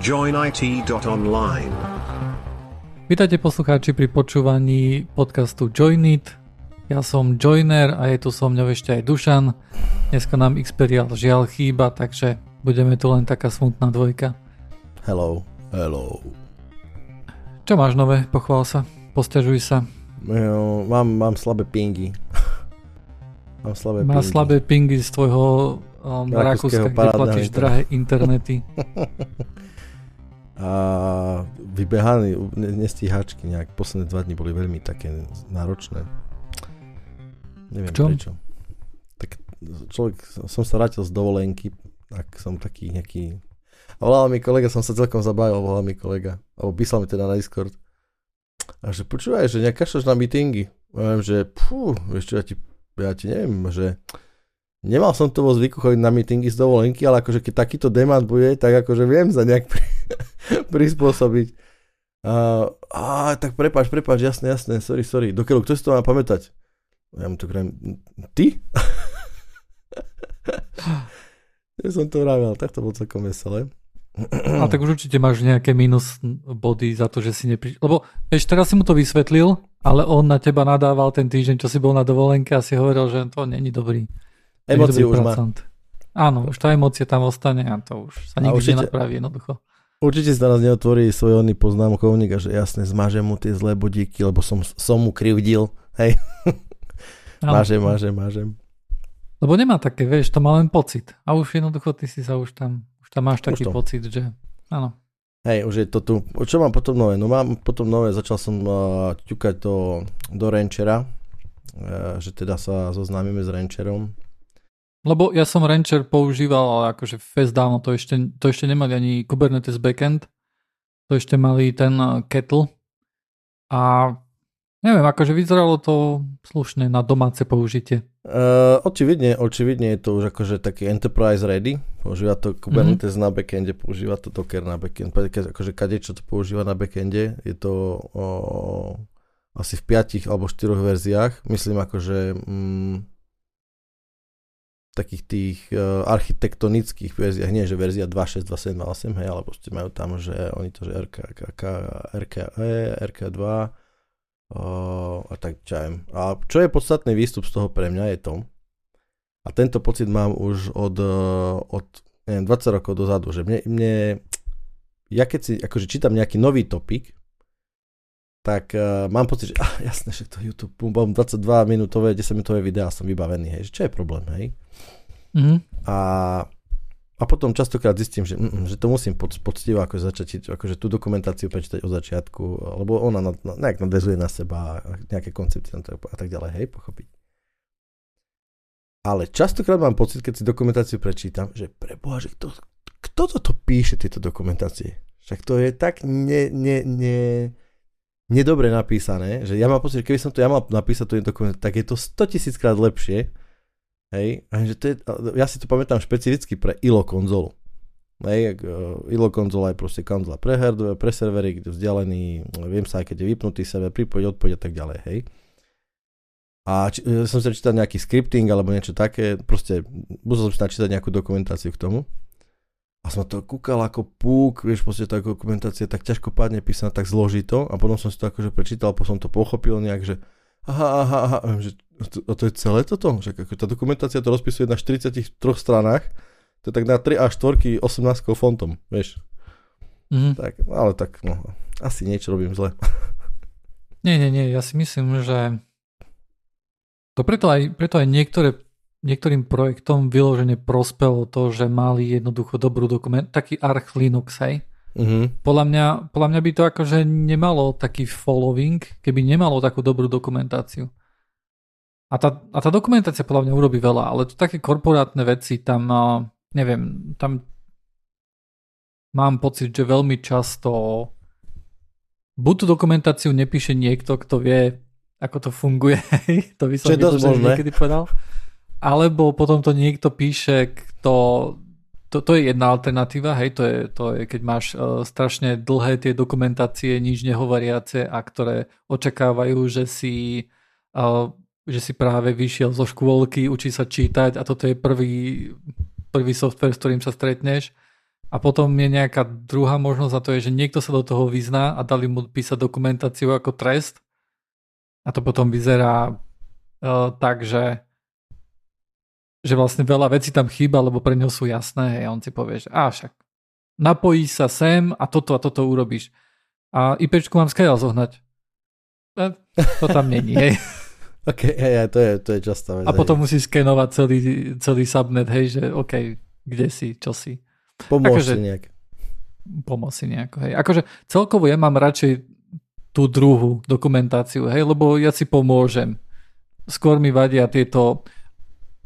joinit.online. Vítajte poslucháči pri počúvaní podcastu Joinit. Ja som Joiner a je tu so mňou ešte aj Dušan. Dneska nám Xperial žiaľ chýba, takže budeme tu len taká smutná dvojka. Hello, hello. Čo máš nové? Pochvál sa. Posťažuj sa. Jo, mám, mám slabé pingy. mám slabé Má pingy. slabé pingy z tvojho um, Rakúska, kde platíš drahé internety. A vybehaný, ne- nestíhačky nejak. Posledné dva dni boli veľmi také náročné. Neviem V čom? prečo. Tak človek, som sa vrátil z dovolenky, tak som taký nejaký... A volal mi kolega, som sa celkom zabavil, volal mi kolega. Alebo písal mi teda na Discord. A že počúvaj, že nekašľaš na meetingy. A viem, že pú, vieš čo, ja ti, ja ti neviem, že nemal som to vo zvyku chodiť na meetingy z dovolenky, ale akože keď takýto demand bude, tak akože viem sa nejak pri, prispôsobiť. A, a tak prepáč, prepáč, jasné, jasné, sorry, sorry. Dokiaľ, kto si to má pamätať? Ja mu to krem, ty? ja som to vravel, tak to bolo celkom veselé. A tak už určite máš nejaké minus body za to, že si neprišiel. Lebo vieš, teraz si mu to vysvetlil, ale on na teba nadával ten týždeň, čo si bol na dovolenke a si hovoril, že to není dobrý. Emócie už má. Áno, už tá emócia tam ostane a to už sa nikdy nenapraví jednoducho. Určite si teraz neotvorí svoj onný poznámkovník a že jasne, zmažem mu tie zlé bodíky, lebo som, som mu krivdil. Hej, Áno. mážem, mážem, mážem. Lebo nemá také, vieš, to má len pocit. A už jednoducho ty si sa už tam, už tam máš taký to. pocit, že áno. Hej, už je to tu. Čo mám potom nové? No mám potom nové, začal som uh, ťukať do, do Ranchera, uh, že teda sa zoznámime s Rancherom. Lebo ja som Rancher používal, ale akože fest dávno to ešte, to ešte nemali ani Kubernetes backend, to ešte mali ten uh, Kettle. A neviem, akože vyzeralo to slušne na domáce použitie. Uh, očividne, očividne je to už akože taký enterprise ready, používa to Kubernetes mm-hmm. na backende, používa to Docker na backend, Ke- akože kade čo to používa na backende, je to o, asi v piatich alebo štyroch verziách, myslím akože mm, takých tých uh, architektonických verziách, nie že verzia 2.6, 2.7, 2.8, hej, ale proste majú tam, že oni to, že RK, RK, RKE, RK2 uh, a tak viem. A čo je podstatný výstup z toho pre mňa je to, a tento pocit mám už od, uh, od neviem, 20 rokov dozadu, že mne, mne ja keď si akože čítam nejaký nový topik, tak uh, mám pocit, že ah, jasné, že to YouTube, bum, bum, 22 minútové, 10 minútové videá som vybavený, hej, že čo je problém, hej. Mhm. A, a potom častokrát zistím, že, mm, že to musím pod, poctivo ako začať, akože tú dokumentáciu prečítať od začiatku, lebo ona na, na, nejak nadvezuje na seba, nejaké koncepty a tak ďalej, hej, pochopiť. Ale častokrát mám pocit, keď si dokumentáciu prečítam, že preboha, že kto, kto toto píše, tieto dokumentácie? Však to je tak ne, ne, ne, nedobre napísané, že ja mám pocit, že keby som to ja mal napísať tú dokument, tak je to 100 tisíc krát lepšie, Hej, a že to je, ja si to pamätám špecificky pre ILO konzolu. Hej, uh, ILO konzola je proste konzola pre hardware, pre servery, kde vzdialený, viem sa aj keď je vypnutý server, pripojiť, odpojiť a tak ďalej, hej. A či, ja som sa čítal nejaký scripting alebo niečo také, proste musel som si načítať nejakú dokumentáciu k tomu. A som to kúkal ako púk, vieš, proste tá dokumentácia tak ťažkopádne písaná, tak zložito a potom som si to akože prečítal, potom som to pochopil nejak, že aha, aha, aha, že to, to je celé toto? Že ako tá dokumentácia to rozpisuje na 43 stranách, to je tak na 3 a 4 18 fontom, vieš. Mhm. Tak, ale tak, no, asi niečo robím zle. Nie, nie, nie, ja si myslím, že to preto aj, preto aj niektoré, niektorým projektom vyložene prospelo to, že mali jednoducho dobrú dokument, taký Arch Linux, hej. Mhm. Podľa mňa, podľa mňa by to akože nemalo taký following, keby nemalo takú dobrú dokumentáciu. A tá, a tá dokumentácia podľa mňa urobí veľa, ale to také korporátne veci tam, neviem, tam mám pocit, že veľmi často buď tú dokumentáciu nepíše niekto, kto vie, ako to funguje, to by som niekedy povedal, alebo potom to niekto píše, kto to, to je jedna alternatíva, hej, to je, to je keď máš uh, strašne dlhé tie dokumentácie, nič nehovoriace a ktoré očakávajú, že si, uh, že si práve vyšiel zo škôlky, učí sa čítať a toto je prvý, prvý software, s ktorým sa stretneš, A potom je nejaká druhá možnosť a to je, že niekto sa do toho vyzná a dali mu písať dokumentáciu ako trest. A to potom vyzerá uh, tak, že že vlastne veľa vecí tam chýba, lebo pre ňo sú jasné, a on si povie, že a však napojí sa sem a toto a toto urobíš. A IPčku mám skajal zohnať. E, to tam není, hej. OK, hej, hej, to je, to je častá vec. A potom musí skenovať celý, celý subnet, hej, že OK, kde si, čo si. Pomôž akože, si nejak. Pomôž si nejako, hej. Akože celkovo ja mám radšej tú druhú dokumentáciu, hej, lebo ja si pomôžem. Skôr mi vadia tieto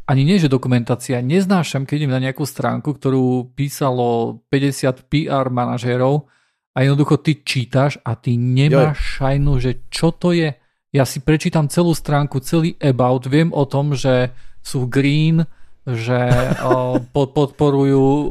ani nie, že dokumentácia, neznášam, keď idem na nejakú stránku, ktorú písalo 50 PR manažérov a jednoducho ty čítaš a ty nemáš šajnu, že čo to je. Ja si prečítam celú stránku, celý about, viem o tom, že sú green, že uh, podporujú uh,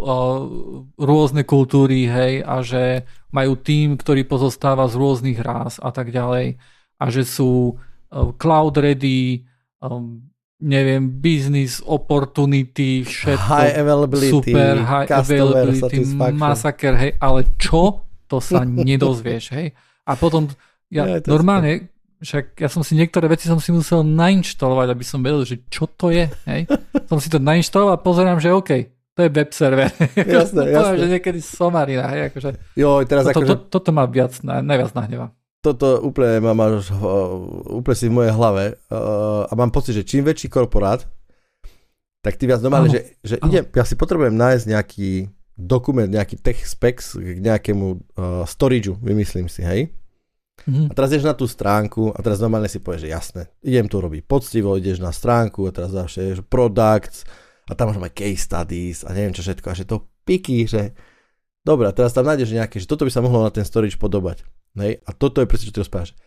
rôzne kultúry, hej, a že majú tým, ktorý pozostáva z rôznych rás a tak ďalej. A že sú uh, cloud ready, um, neviem, business opportunity, všetko high availability, super, high availability, masaker, hej, ale čo? To sa nedozvieš, hej. A potom, ja ja normálne, však ja som si niektoré veci som si musel nainštalovať, aby som vedel, že čo to je, hej. Som si to nainštaloval a pozerám, že OK, to je web server. Jasné, jasné. že niekedy somarina, hej, akože. Jo, teraz to, akože... to, toto má viac, najviac nahneva toto úplne ma máš úplne si v mojej hlave uh, a mám pocit, že čím väčší korporát, tak tým viac normálne, že, že idem, ja si potrebujem nájsť nejaký dokument, nejaký tech specs k nejakému uh, storageu, vymyslím si, hej? Mm-hmm. A teraz ideš na tú stránku a teraz normálne si povieš, že jasné, idem to robiť poctivo, ideš na stránku a teraz dáš products a tam máš aj case studies a neviem čo všetko a že to piky, že Dobre, teraz tam nájdeš nejaké, že toto by sa mohlo na ten storage podobať. Hej? A toto je presne, čo ty rozprávaš.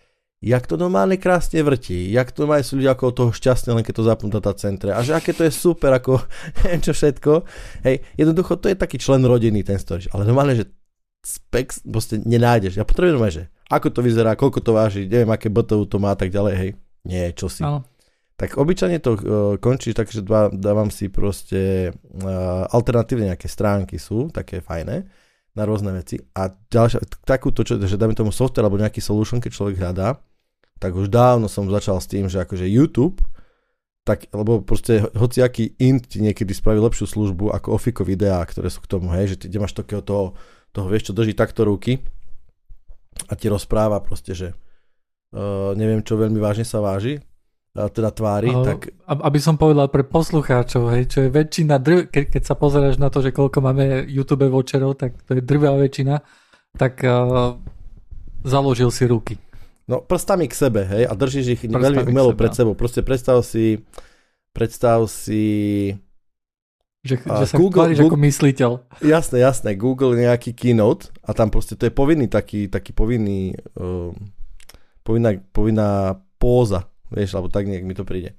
Jak to normálne krásne vrtí, jak to majú ľudia ako toho šťastné, len keď to zapnú data centre a že aké to je super, ako neviem čo všetko. Hej, jednoducho to je taký člen rodiny ten storage, ale normálne, že specs proste nenájdeš. Ja potrebujem že ako to vyzerá, koľko to váži, neviem, aké BTU to má a tak ďalej, hej. Nie, čo si. Ano. Tak obyčajne to uh, končí tak, že dávam si proste uh, alternatívne nejaké stránky sú, také fajné na rôzne veci. A ďalšia, takúto, čo, že dáme tomu software alebo nejaký solution, keď človek hľadá, tak už dávno som začal s tým, že akože YouTube, tak, lebo proste hociaký int ti niekedy spraví lepšiu službu ako ofiko videá, ktoré sú k tomu, hej, že ty máš takého toho, toho vieš, čo drží takto ruky a ti rozpráva proste, že uh, neviem, čo veľmi vážne sa váži, teda tvári. Uh, tak... Aby som povedal pre poslucháčov, hej, čo je väčšina, drv... Ke, keď sa pozeráš na to, že koľko máme YouTube vočerov, tak to je drvá väčšina, tak uh, založil si ruky. No prstami k sebe, hej, a držíš ich prstami veľmi umelo pred no. sebou. Proste predstav si, predstav si... Že, uh, že sa Google, Google, ako mysliteľ. Jasné, jasné. Google nejaký keynote a tam proste to je povinný taký, taký povinný, uh, povinná, povinná póza Vieš, alebo tak nejak mi to príde.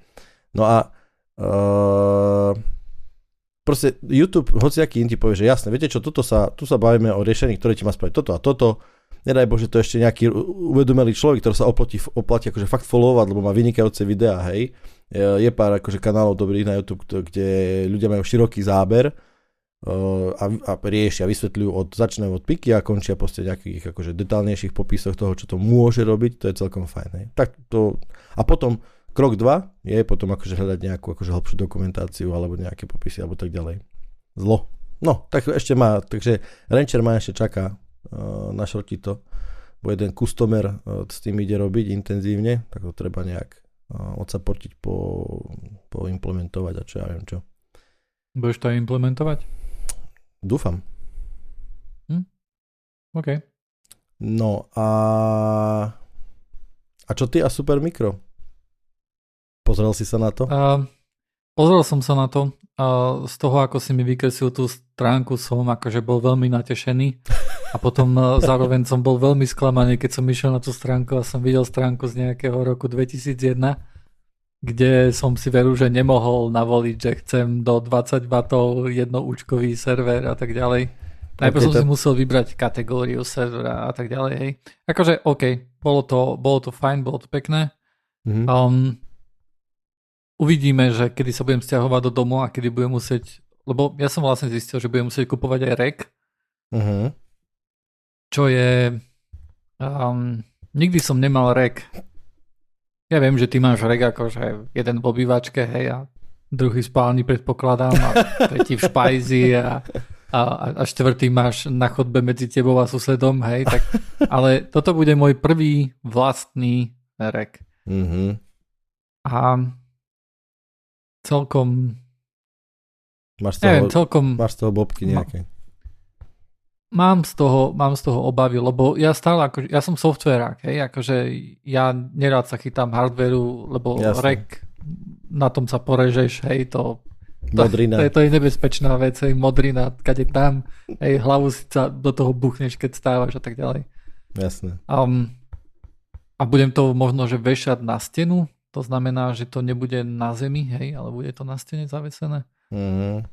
No a uh, proste YouTube, aký ti povie, že jasne, viete čo, toto sa, tu sa bavíme o riešení, ktoré ti má spraviť toto a toto. Nedaj Bože, to ešte nejaký uvedomelý človek, ktorý sa oplatí, oplatí akože fakt followovať, lebo má vynikajúce videá, hej. Je pár akože kanálov dobrých na YouTube, kde ľudia majú široký záber a, a riešia, vysvetľujú od, začínajú od piky a končia proste nejakých akože detálnejších popisoch toho, čo to môže robiť, to je celkom fajn. Hej. Tak to, a potom krok 2 je potom akože hľadať nejakú akože hlbšiu dokumentáciu alebo nejaké popisy alebo tak ďalej. Zlo. No, tak ešte má, takže Rancher ma ešte čaká uh, na to, bo jeden customer uh, s tým ide robiť intenzívne, tak to treba nejak uh, odsaportiť, po, po implementovať a čo ja viem čo. Budeš to implementovať? Dúfam. Hm? OK. No a... A čo ty a Super Mikro? Pozrel si sa na to? Uh, pozrel som sa na to. Uh, z toho, ako si mi vykresil tú stránku, som akože bol veľmi natešený. A potom uh, zároveň som bol veľmi sklamaný, keď som išiel na tú stránku a som videl stránku z nejakého roku 2001 kde som si veru, že nemohol navoliť, že chcem do 20 W jednoúčkový server a tak ďalej. Najprv som si musel vybrať kategóriu servera a tak ďalej. Hej. Akože OK, bolo to, bolo to fajn, bolo to pekné. Mm-hmm. Um, uvidíme, že kedy sa budem stiahovať do domu a kedy budem musieť, lebo ja som vlastne zistil, že budem musieť kupovať aj rek Uh-huh. čo je... Um, nikdy som nemal rek. Ja viem, že ty máš rek akože jeden v obývačke, hej, a druhý v spálni predpokladám a tretí v špajzi a, a, a štvrtý máš na chodbe medzi tebou a susedom, hej, tak, ale toto bude môj prvý vlastný rek. Uh-huh. A celkom, Máš, z toho, neviem, celkom máš z toho bobky nejaké. mám z toho, mám z toho obavy, lebo ja stále, ako, ja som softverák, hej, akože ja nerád sa chytám hardveru, lebo Jasne. rek, na tom sa porežeš, hej, to, to, to, je, to je nebezpečná vec, hej, modrina, kade tam, hej, hlavu si sa do toho buchneš, keď stávaš a tak ďalej. Jasné. Um, a budem to možno, že vešať na stenu, to znamená, že to nebude na zemi, hej, ale bude to na stene zavesené. Uh-huh.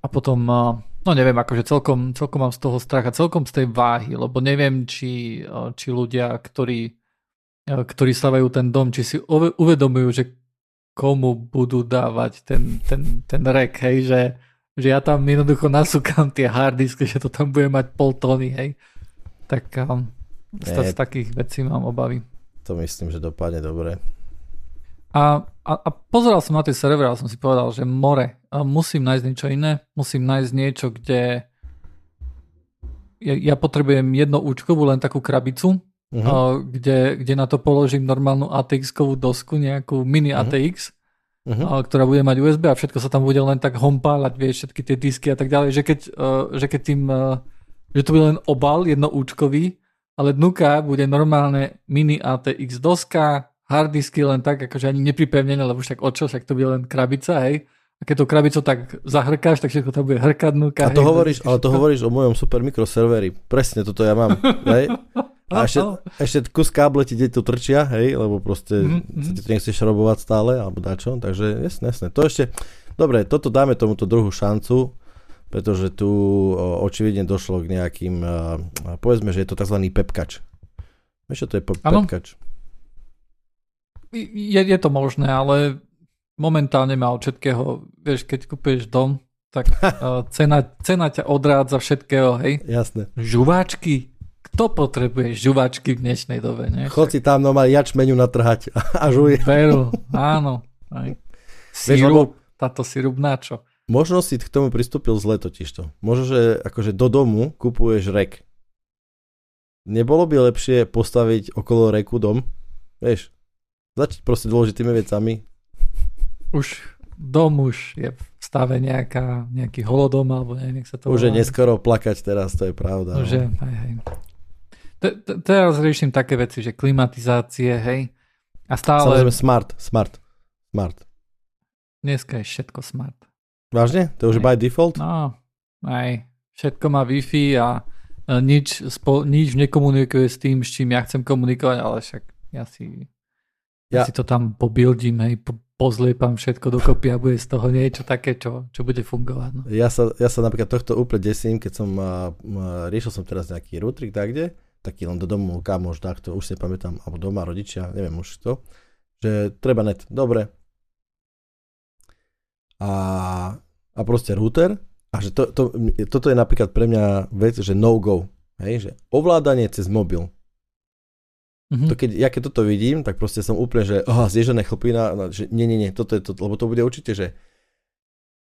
A potom, no neviem, akože celkom, celkom mám z toho strach a celkom z tej váhy, lebo neviem, či, či ľudia, ktorí, ktorí stavajú ten dom, či si uve- uvedomujú, že komu budú dávať ten, ten, ten rek, hej, že, že ja tam jednoducho nasúkam tie harddisky, že to tam bude mať pol tony, hej. Tak a, z, z takých vecí mám obavy. To myslím, že dopadne dobre. A, a, a pozeral som na tie servery a som si povedal, že more, a musím nájsť niečo iné, musím nájsť niečo, kde ja, ja potrebujem jedno účkovú, len takú krabicu, Uh-huh. kde, kde na to položím normálnu ATX-kovú dosku, nejakú mini Mhm. ATX, Uh-huh. a, ktorá bude mať USB a všetko sa tam bude len tak hompálať, vieš, všetky tie disky a tak ďalej, že keď, že keď tým, že to bude len obal jednoúčkový, ale dnuka bude normálne mini ATX doska, harddisky len tak, akože ani nepripevnené, lebo však o čo, však to bude len krabica, hej. A keď to krabicu tak zahrkáš, tak všetko tam bude hrkať dnuka. A to hej, hovoríš, ale to hovoríš o mojom super mikroserveri. Presne toto ja mám. hej? A ešte, ešte kus káble ti tu trčia, hej, lebo proste Mhm, sa mhm. ti to nechceš šrobovať stále, alebo dačo, takže jasne, jasne. To ešte, dobre, toto dáme tomuto druhú šancu, pretože tu očividne došlo k nejakým, povedzme, že je to tzv. pepkač. Vieš, čo to je pe- pepkač? Je, je to možné, ale momentálne má od všetkého, vieš, keď kúpeš dom, tak uh, cena, cena ťa odrádza všetkého, hej. Jasné. Žuváčky? Kto potrebuje žuváčky v dnešnej dobe, ne? Chod si tam normálne jačmeňu natrhať a, žuj. Veru, áno. Aj. Vieš, Sirup, táto sirup na čo? Možno si k tomu pristúpil zle totižto. Možno, že akože do domu kupuješ rek. Nebolo by lepšie postaviť okolo reku dom? Vieš, začať proste dôležitými vecami. Už dom už je v stave nejaká, nejaký holodom, alebo neviem, sa to Už je volá. neskoro plakať teraz, to je pravda. Už no. je, hej, hej. Te- te- Teraz riešim také veci, že klimatizácie, hej. A stále Samozrejme smart, smart, smart. dneska je všetko smart. Vážne? To je už by default? No, aj všetko má Wi-Fi a e, nič, spo, nič nekomunikuje s tým, s čím ja chcem komunikovať, ale však ja si, ja. Si to tam pobuildím, hej, po, pozliepam všetko dokopy a bude z toho niečo také, čo, čo bude fungovať. No. Ja sa, ja sa napríklad tohto úplne desím, keď som, a, a, riešil som teraz nejaký router tak kde, taký len do domu, kamoš, takto, už si nepamätám, alebo doma, rodičia, neviem už to, že treba net, dobre. A, a proste router, a že to, to, toto je napríklad pre mňa vec, že no go, hej, že ovládanie cez mobil. Mhm. To keď, ja keď toto vidím, tak proste som úplne, že aha, zježené chlpina, že nie, nie, nie, toto je to, lebo to bude určite, že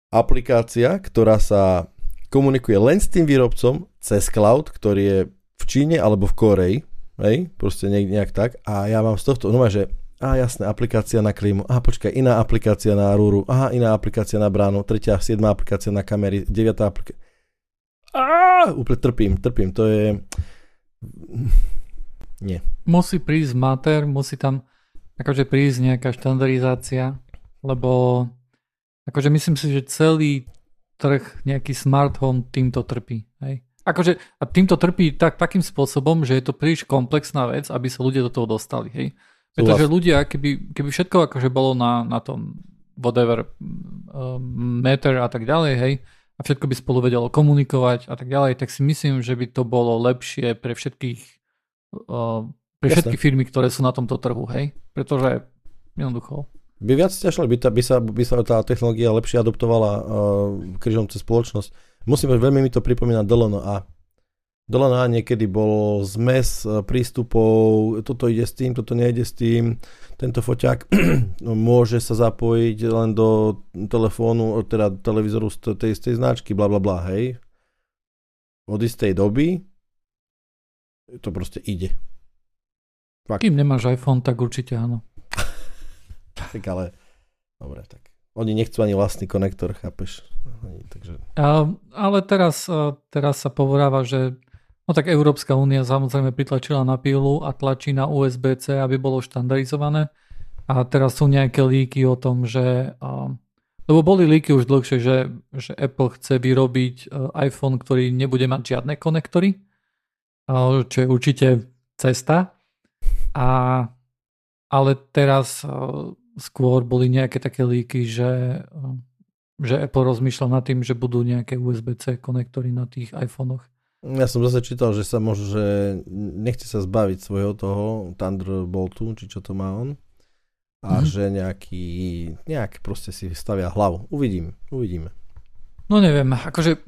aplikácia, ktorá sa komunikuje len s tým výrobcom cez cloud, ktorý je v Číne alebo v Koreji, hej, proste nejak, nejak tak, a ja mám z tohto, no že a jasné, aplikácia na klímu, aha, počkaj, iná aplikácia na rúru, aha, iná aplikácia na bránu, tretia, siedma aplikácia na kamery, deviatá aplikácia. Á, úplne trpím, trpím, to je... Nie. Musí prísť mater, musí tam akože prísť nejaká štandardizácia, lebo akože myslím si, že celý trh, nejaký smart home týmto trpí. Hej? Akože, a týmto trpí tak, takým spôsobom, že je to príliš komplexná vec, aby sa ľudia do toho dostali. Hej? Pretože ľudia, keby, keby všetko akože bolo na, na tom whatever um, meter a tak ďalej, hej, a všetko by spolu vedelo komunikovať a tak ďalej, tak si myslím, že by to bolo lepšie pre všetkých pre Jasné. všetky firmy, ktoré sú na tomto trhu, hej? Pretože jednoducho. By viac ťažilo, by, by, sa, by sa tá technológia lepšie adoptovala uh, križom cez spoločnosť. Musím povedať, veľmi mi to pripomína Delono A. Delono A niekedy bol zmes e, prístupov, toto ide s tým, toto nejde s tým, tento foťák môže sa zapojiť len do telefónu, teda televízoru z tej istej značky, bla bla bla, hej. Od istej doby to proste ide. Fakt. Kým nemáš iPhone, tak určite áno. tak ale, dobre, tak oni nechcú ani vlastný konektor, chápeš? Takže... A, ale teraz, teraz sa povoráva, že no tak Európska únia samozrejme pritlačila na pílu a tlačí na USB-C, aby bolo štandardizované. A teraz sú nejaké líky o tom, že... Lebo boli líky už dlhšie, že, že Apple chce vyrobiť iPhone, ktorý nebude mať žiadne konektory, čo je určite cesta. A, ale teraz skôr boli nejaké také líky, že, že Apple rozmýšľa nad tým, že budú nejaké USB-C konektory na tých iPhonech. Ja som zase čítal, že sa môže, že nechce sa zbaviť svojho toho Thunderboltu, či čo to má on. A mm-hmm. že nejaký, nejak proste si stavia hlavu. Uvidím, uvidíme. No neviem, akože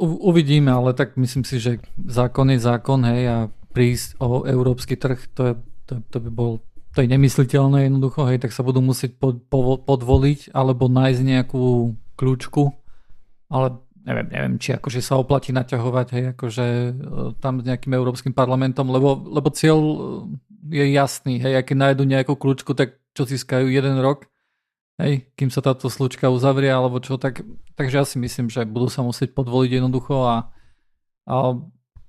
uvidíme, ale tak myslím si, že zákon je zákon, hej, a prísť o európsky trh, to, je, to, to by bol to je nemysliteľné jednoducho, hej, tak sa budú musieť pod, pod, podvoliť alebo nájsť nejakú kľúčku, ale neviem, neviem, či akože sa oplatí naťahovať, hej, akože e, tam s nejakým európskym parlamentom, lebo, lebo cieľ e, je jasný, hej, keď nájdu nejakú kľúčku, tak čo získajú jeden rok, hej, kým sa táto slučka uzavrie, alebo čo, tak, takže ja si myslím, že budú sa musieť podvoliť jednoducho a, a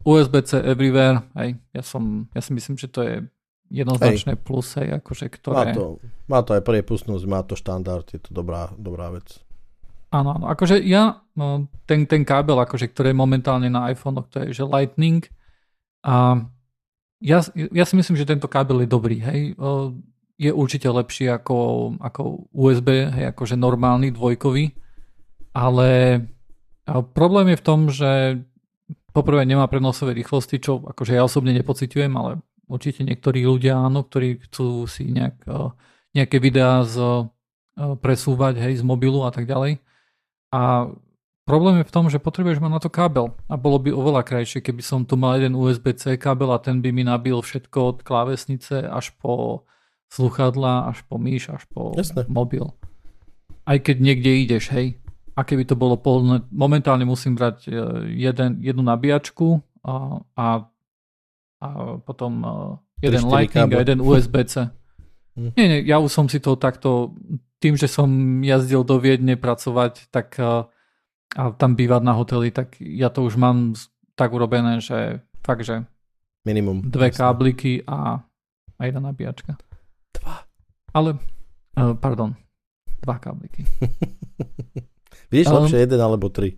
USB-C everywhere, hej, ja, som, ja si myslím, že to je jednoznačné hej. plus, hej, akože ktoré... Má to, má to aj priepustnosť, má to štandard, je to dobrá, dobrá vec. Áno, áno, akože ja, no, ten, ten kábel, akože, ktorý je momentálne na iPhone, to je že Lightning a ja, ja si myslím, že tento kábel je dobrý, hej, je určite lepší ako, ako USB, hej, akože normálny dvojkový, ale problém je v tom, že poprvé nemá prenosové rýchlosti, čo akože ja osobne nepociťujem, ale určite niektorí ľudia, áno, ktorí chcú si nejak, eh, nejaké videá z, eh, presúvať hej, z mobilu a tak ďalej. A problém je v tom, že potrebuješ mať na to kábel. A bolo by oveľa krajšie, keby som tu mal jeden USB-C kábel a ten by mi nabil všetko od klávesnice až po sluchadla, až po myš, až po Jasne. mobil. Aj keď niekde ideš, hej. A keby to bolo polné, momentálne musím brať eh, jeden, jednu nabíjačku a, a a potom uh, jeden Lightning a jeden USB-C. Hm. Nie, nie, ja už som si to takto, tým, že som jazdil do Viedne pracovať, tak uh, a tam bývať na hoteli, tak ja to už mám tak urobené, že fakt, že minimum dve jasne. kábliky a, a jedna nabíjačka. Dva. Ale, uh, pardon, dva kábliky. Vidíš, um, lepšie jeden alebo tri.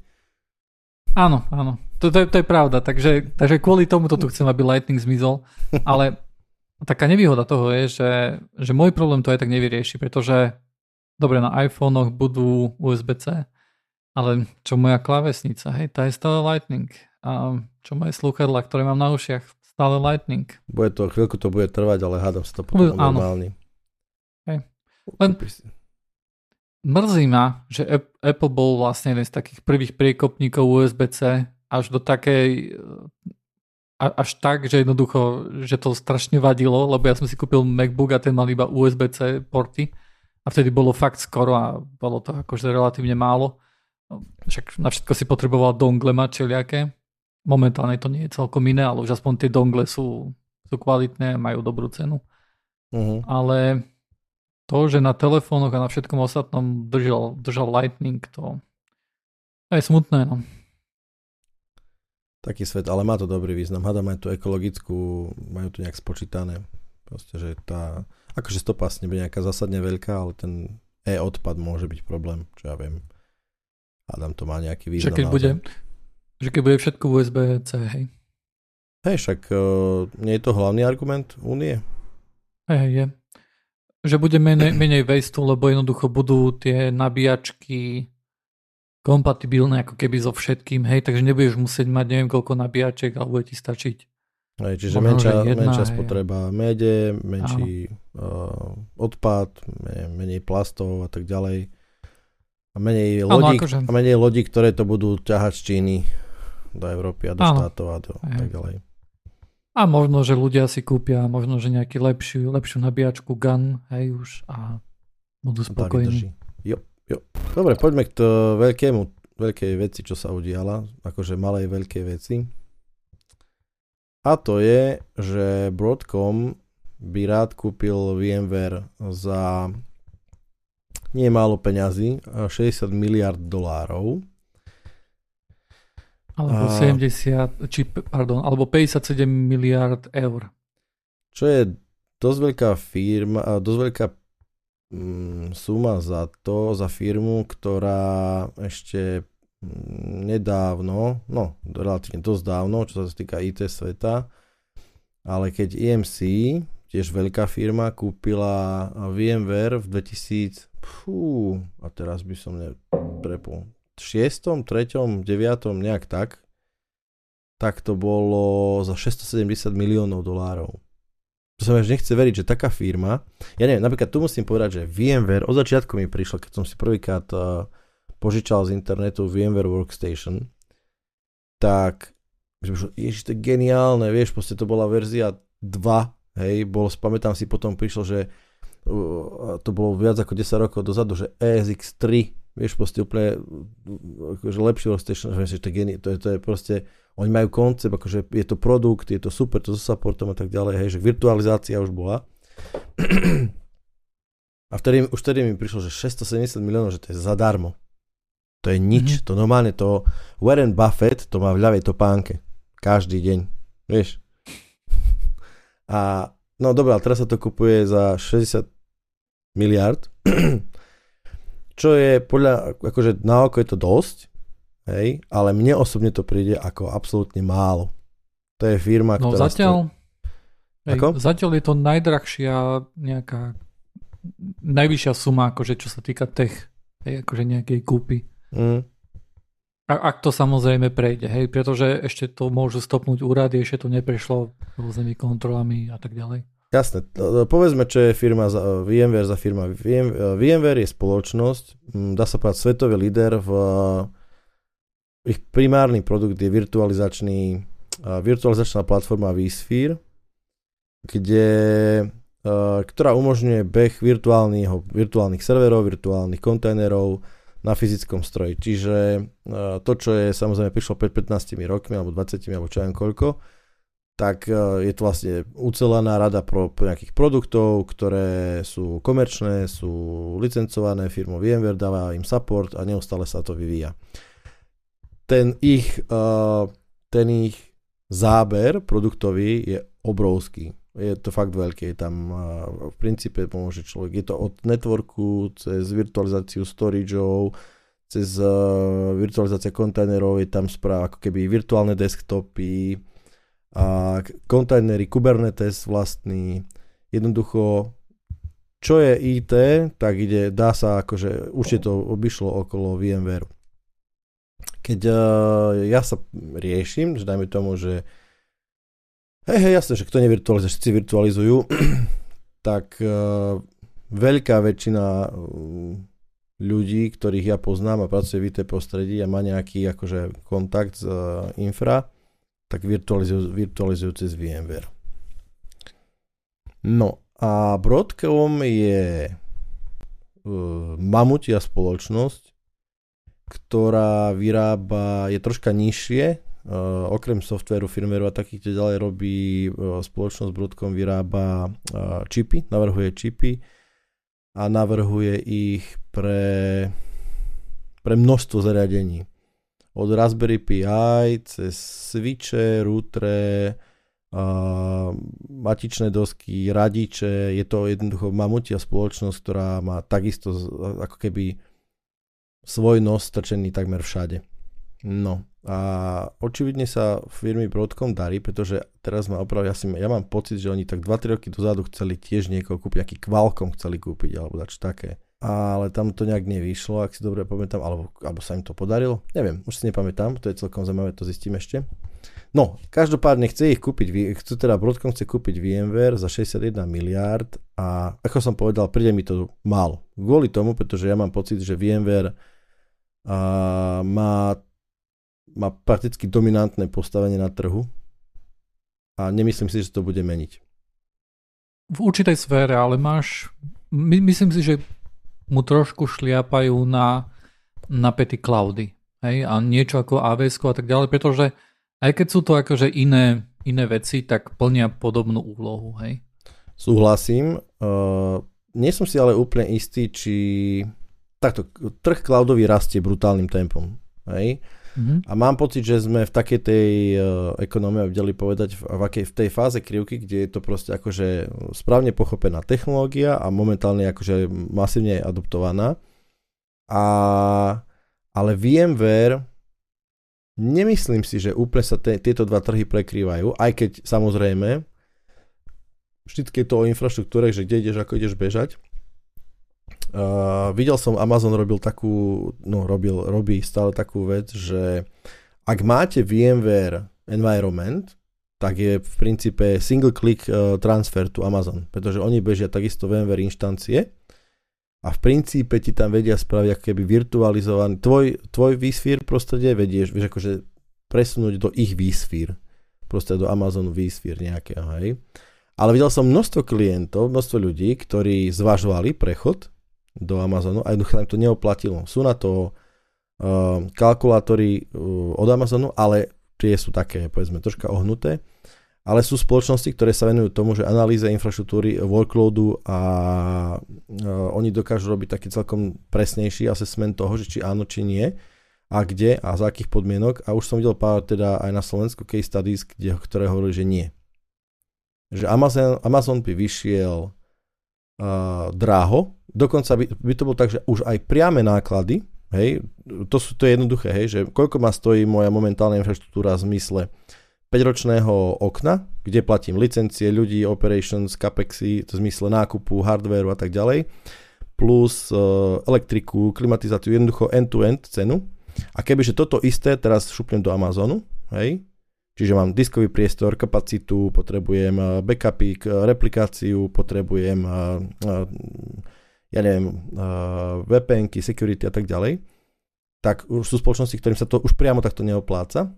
Áno, áno. To, to, to je pravda, takže, takže kvôli tomu to tu chcem, aby Lightning zmizol, ale taká nevýhoda toho je, že, že môj problém to aj tak nevyrieši, pretože dobre, na iPhonech budú USB-C, ale čo moja klávesnica, hej, tá je stále Lightning. A čo moje slúchadla, ktoré mám na ušiach, stále Lightning. Bude to, chvíľku to bude trvať, ale hádam sa to potom normálny. Hej. Len, mrzí ma, že Apple bol vlastne jeden z takých prvých priekopníkov USB-C až do takej až tak, že jednoducho, že to strašne vadilo, lebo ja som si kúpil MacBook a ten mal iba USB-C porty a vtedy bolo fakt skoro a bolo to akože relatívne málo. Však na všetko si potreboval dongle mať čeliaké. Momentálne to nie je celkom iné, ale už aspoň tie dongle sú, sú kvalitné, majú dobrú cenu. Uh-huh. Ale to, že na telefónoch a na všetkom ostatnom držal, držal Lightning, to, to je smutné. No taký svet, ale má to dobrý význam. Hádam aj tú ekologickú, majú to nejak spočítané. Proste, že tá, akože stopa nebude nejaká zásadne veľká, ale ten e-odpad môže byť problém, čo ja viem. Hádam to má nejaký význam. Že keď, bude, že keď bude všetko USB-C, hej. Hej, však uh, nie je to hlavný argument únie? Hej, je. Že bude menej, menej waste, lebo jednoducho budú tie nabíjačky kompatibilné ako keby so všetkým, hej, takže nebudeš musieť mať neviem koľko nabíjaček, ale bude ti stačiť. Hej, čiže menšia, jedna, menšia spotreba mede, menší uh, odpad, menej plastov a tak ďalej. A menej lodí, akože- a menej lodí, ktoré to budú ťahať z Číny do Európy a do Áno. štátov a do, tak ďalej. A možno, že ľudia si kúpia možno, že nejaký lepšiu, lepšiu nabíjačku gun, hej už a budú spokojní. Jo, jo. Dobre, poďme k to veľkému, veľkej veci, čo sa udiala. Akože malej veľkej veci. A to je, že Broadcom by rád kúpil VMware za nie málo peňazí, 60 miliard dolárov. Alebo A- 70, či, pardon, alebo 57 miliard eur. Čo je dosť veľká firma, dosť veľká mm, suma za to, za firmu, ktorá ešte mm, nedávno, no relatívne dosť dávno, čo sa týka IT sveta, ale keď EMC, tiež veľká firma, kúpila VMware v 2000, fú, a teraz by som neprepol, 6., 3., 9., nejak tak, tak to bolo za 670 miliónov dolárov. To sa mi až nechce veriť, že taká firma, ja neviem, napríklad tu musím povedať, že VMware od začiatku mi prišlo, keď som si prvýkrát uh, požičal z internetu VMware Workstation, tak ježiš, to je geniálne, vieš, proste to bola verzia 2, hej, bol, pamätám si, potom prišlo, že uh, to bolo viac ako 10 rokov dozadu, že ESX3, vieš, proste úplne akože lepší workstation, že to je, geni- to je, to je proste, oni majú koncept, akože je to produkt, je to super, to so supportom a tak ďalej, hej, že virtualizácia už bola. A vtedy, už vtedy mi prišlo, že 670 miliónov, že to je zadarmo. To je nič, Mhm. to normálne to, Warren Buffett to má v ľavej topánke. Každý deň, vieš. A no dobré, ale teraz sa to kupuje za 60 miliard, čo je podľa, akože na oko je to dosť, hej, ale mne osobne to príde ako absolútne málo. To je firma, No ktorá... zatiaľ, hej, Ako? zatiaľ je to najdrahšia nejaká najvyššia suma, akože čo sa týka tech, hej, akože nejakej kúpy. Mm, A, ak to samozrejme prejde, hej, pretože ešte to môžu stopnúť úrady, ešte to neprešlo rôznymi kontrolami a tak ďalej. Jasné, no, povedzme, čo je firma za, VMware za firma. VM, VMware je spoločnosť, mm, dá sa povedať svetový líder v ich primárny produkt je virtualizačný, a virtualizačná platforma vSphere, kde, ktorá umožňuje beh virtuálnych, serverov, virtuálnych kontajnerov na fyzickom stroji. Čiže to, čo je samozrejme prišlo pred 15 rokmi, alebo 20, alebo čo viem koľko, tak e, je to vlastne ucelená rada pro, nejakých produktov, ktoré sú komerčné, sú licencované, firmou VMware dáva im support a neustále sa to vyvíja. Ten ich, uh, ten ich záber produktový je obrovský. Je to fakt veľké. Je tam uh, v princípe pomôže človek. Je to od networku cez virtualizáciu storageov, cez virtualizácia kontajnerov, je tam správa ako keby virtuálne desktopy, a kontajnery, Kubernetes vlastný, jednoducho čo je IT, tak ide, dá sa akože, je to obyšlo okolo VMware. Keď uh, ja sa riešim, že dajme tomu, že hej, hej, jasne, že kto nevirtualizuje, všetci virtualizujú, tak uh, veľká väčšina uh, ľudí, ktorých ja poznám a pracuje v IT prostredí a má nejaký akože kontakt s uh, infra, tak virtualizujú, virtualizujú cez VMware. No a Broadcom je uh, mamutia spoločnosť, ktorá vyrába, je troška nižšie, uh, okrem softvéru, firmwareu a takých ďalej robí uh, spoločnosť Broadcom vyrába uh, čipy, navrhuje čipy a navrhuje ich pre, pre množstvo zariadení od Raspberry Pi cez switche, routere, uh, matičné dosky, radiče, je to jednoducho mamutia spoločnosť, ktorá má takisto ako keby svoj nos strčený takmer všade. No a očividne sa firmy Broadcom darí, pretože teraz ma opravdu, ja, si, ja mám pocit, že oni tak 2-3 roky dozadu chceli tiež niekoho kúpiť, aký Qualcomm chceli kúpiť, alebo dač také ale tam to nejak nevyšlo, ak si dobre pamätám, alebo, alebo sa im to podarilo. Neviem, už si nepamätám, to je celkom zaujímavé, to zistím ešte. No, každopádne chce ich kúpiť, chcú teda Broadcom chce kúpiť VMware za 61 miliárd a ako som povedal, príde mi to málo. Kvôli tomu, pretože ja mám pocit, že VMware a má, má prakticky dominantné postavenie na trhu a nemyslím si, že to bude meniť. V určitej sfére, ale máš, my, myslím si, že mu trošku šliapajú na, na pety cloudy. Hej, a niečo ako AWS a tak ďalej, pretože aj keď sú to akože iné, iné veci, tak plnia podobnú úlohu, hej? Súhlasím. Uh, nie som si ale úplne istý, či takto, trh cloudový rastie brutálnym tempom, hej? Mm-hmm. A mám pocit, že sme v takej tej uh, ekonomii, vedeli povedať, v, v, akej, v tej fáze krivky, kde je to proste akože správne pochopená technológia a momentálne akože masívne adoptovaná. A, ale VMware Nemyslím si, že úplne sa te, tieto dva trhy prekrývajú, aj keď samozrejme vždycky je to o infraštruktúre, že kde ideš, ako ideš bežať. Uh, videl som, Amazon robil takú, no robil, robí stále takú vec, že ak máte VMware environment, tak je v princípe single click uh, transfer to Amazon, pretože oni bežia takisto VMware inštancie a v princípe ti tam vedia spraviť ako keby virtualizovaný, tvoj, tvoj vSphere prostredie vedieš, vieš akože presunúť do ich vSphere, proste do Amazonu vSphere nejakého, hej. Ale videl som množstvo klientov, množstvo ľudí, ktorí zvažovali prechod do Amazonu a jednoducho im to neoplatilo. Sú na to uh, kalkulátory uh, od Amazonu, ale tie sú také, povedzme, troška ohnuté ale sú spoločnosti, ktoré sa venujú tomu, že analýze infraštruktúry workloadu a uh, oni dokážu robiť taký celkom presnejší assessment toho, že či áno, či nie a kde a za akých podmienok a už som videl pár teda aj na Slovensku case studies, kde, ktoré hovorili, že nie. Že Amazon, Amazon by vyšiel uh, dráho, dokonca by, by to bolo tak, že už aj priame náklady, hej, to, sú, to je jednoduché, hej, že koľko ma stojí moja momentálna infraštruktúra v zmysle 5-ročného okna, kde platím licencie, ľudí, operations, capexy, v zmysle nákupu, hardwareu a tak ďalej, plus uh, elektriku, klimatizáciu, jednoducho end-to-end cenu. A kebyže toto isté teraz šupnem do Amazonu, hej, čiže mám diskový priestor, kapacitu, potrebujem uh, backupy, replikáciu, potrebujem uh, ja neviem, VPNky, security a tak ďalej, tak už sú spoločnosti, ktorým sa to už priamo takto neopláca,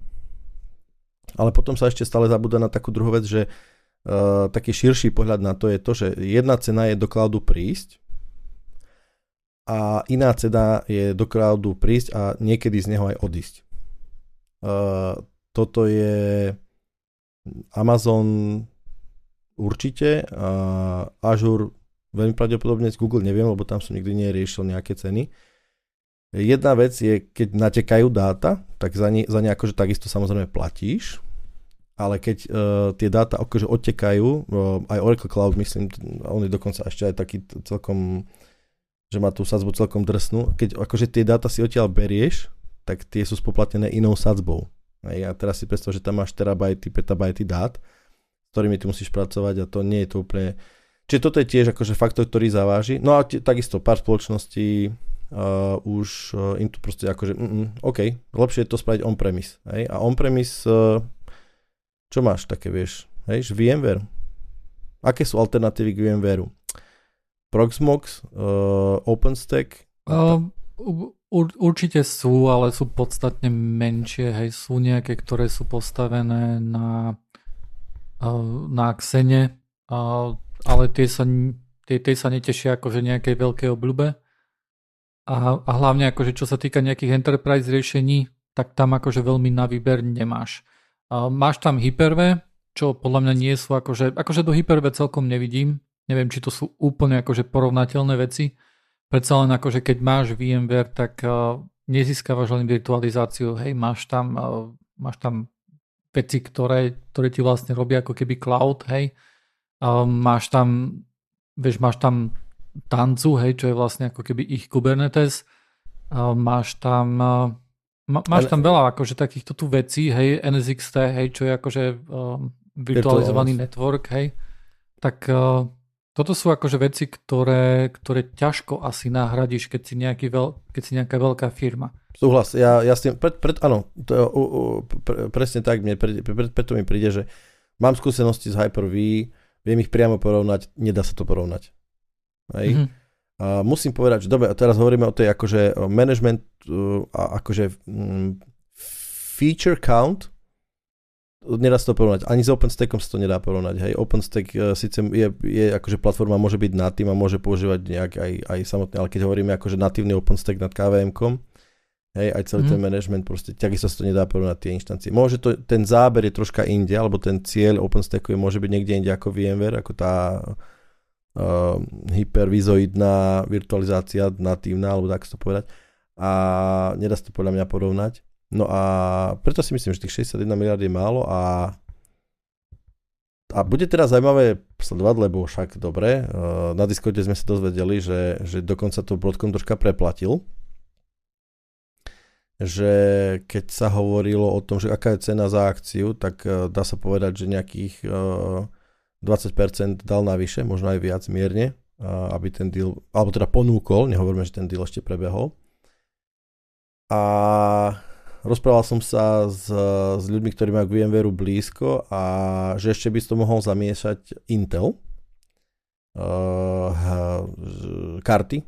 ale potom sa ešte stále zabúda na takú druhú vec, že taký širší pohľad na to je to, že jedna cena je do cloudu prísť a iná cena je do cloudu prísť a niekedy z neho aj odísť. Toto je Amazon určite a Azure veľmi pravdepodobne z Google neviem, lebo tam som nikdy neriešil nejaké ceny. Jedna vec je, keď natekajú dáta, tak za ne, za ne akože takisto samozrejme platíš, ale keď uh, tie dáta akože odtekajú, uh, aj Oracle Cloud myslím, on je dokonca ešte aj taký celkom, že má tú sadzbu celkom drsnú, keď akože tie dáta si odtiaľ berieš, tak tie sú spoplatnené inou sadzbou. A teraz si predstav, že tam máš terabajty, petabajty dát, s ktorými ty musíš pracovať a to nie je to úplne... Čiže toto je tiež akože faktor, ktorý zaváži. No a t- takisto pár spoločností uh, už uh, im tu proste akože, mm, mm, OK, lepšie je to spraviť on-premise. Hej? A on-premise, uh, čo máš také, vieš, hej, VMware. Aké sú alternatívy k VMware? Proxmox, uh, OpenStack? Uh, ur, určite sú, ale sú podstatne menšie, hej, sú nejaké, ktoré sú postavené na, uh, na Xene, uh, ale tie sa, tie, tie sa netešia akože nejakej veľkej obľúbe. A, a hlavne akože čo sa týka nejakých enterprise riešení, tak tam akože veľmi na výber nemáš. A máš tam Hyper-V, čo podľa mňa nie sú akože, akože do Hyper-V celkom nevidím. Neviem, či to sú úplne akože porovnateľné veci. Predsa len akože keď máš VMware, tak uh, nezískavaš len virtualizáciu, hej, máš tam, uh, máš tam veci, ktoré, ktoré ti vlastne robia ako keby cloud, hej. Uh, máš tam, vieš, máš tam tancu, hej, čo je vlastne ako keby ich Kubernetes. Uh, máš tam uh, má, máš tam veľa akože takýchto tu vecí, hej, NSXT, hej, čo je akože um, virtualizovaný network, hej. Tak uh, toto sú akože veci, ktoré, ktoré ťažko asi nahradíš, keď si, nejaký veľ, keď si nejaká veľká firma. Súhlas, ja, ja s tým, pred, pred, áno, to, uh, uh, pre, presne tak, mne, pre, pre, preto mi príde, že mám skúsenosti z Hyper-V, viem ich priamo porovnať, nedá sa to porovnať. Hej? Mm-hmm. Uh, musím povedať, že dobre, teraz hovoríme o tej akože management, uh, akože um, feature count, nedá sa to porovnať. Ani s OpenStackom sa to nedá porovnať. Hej. OpenStack uh, síce je, je akože platforma môže byť nad tým a môže používať nejak aj, aj samotné, ale keď hovoríme akože natívny OpenStack nad KVM-kom, hej, aj celý mm. ten management, proste takisto sa to nedá porovnať tie inštancie. Môže to, ten záber je troška inde, alebo ten cieľ OpenStacku je, môže byť niekde inde ako VMware, ako tá uh, hypervizoidná virtualizácia natívna, alebo tak to povedať. A nedá sa to podľa mňa porovnať. No a preto si myslím, že tých 61 miliard je málo a a bude teraz zaujímavé sledovať, lebo však dobre, uh, na Discorde sme sa dozvedeli, že, že dokonca to Broadcom troška preplatil, že keď sa hovorilo o tom, že aká je cena za akciu, tak uh, dá sa povedať, že nejakých uh, 20% dal navyše, možno aj viac mierne, aby ten deal, alebo teda ponúkol, nehovoríme, že ten deal ešte prebehol. A rozprával som sa s, s ľuďmi, ktorí majú k VMware blízko a že ešte by to mohol zamiešať Intel uh, karty,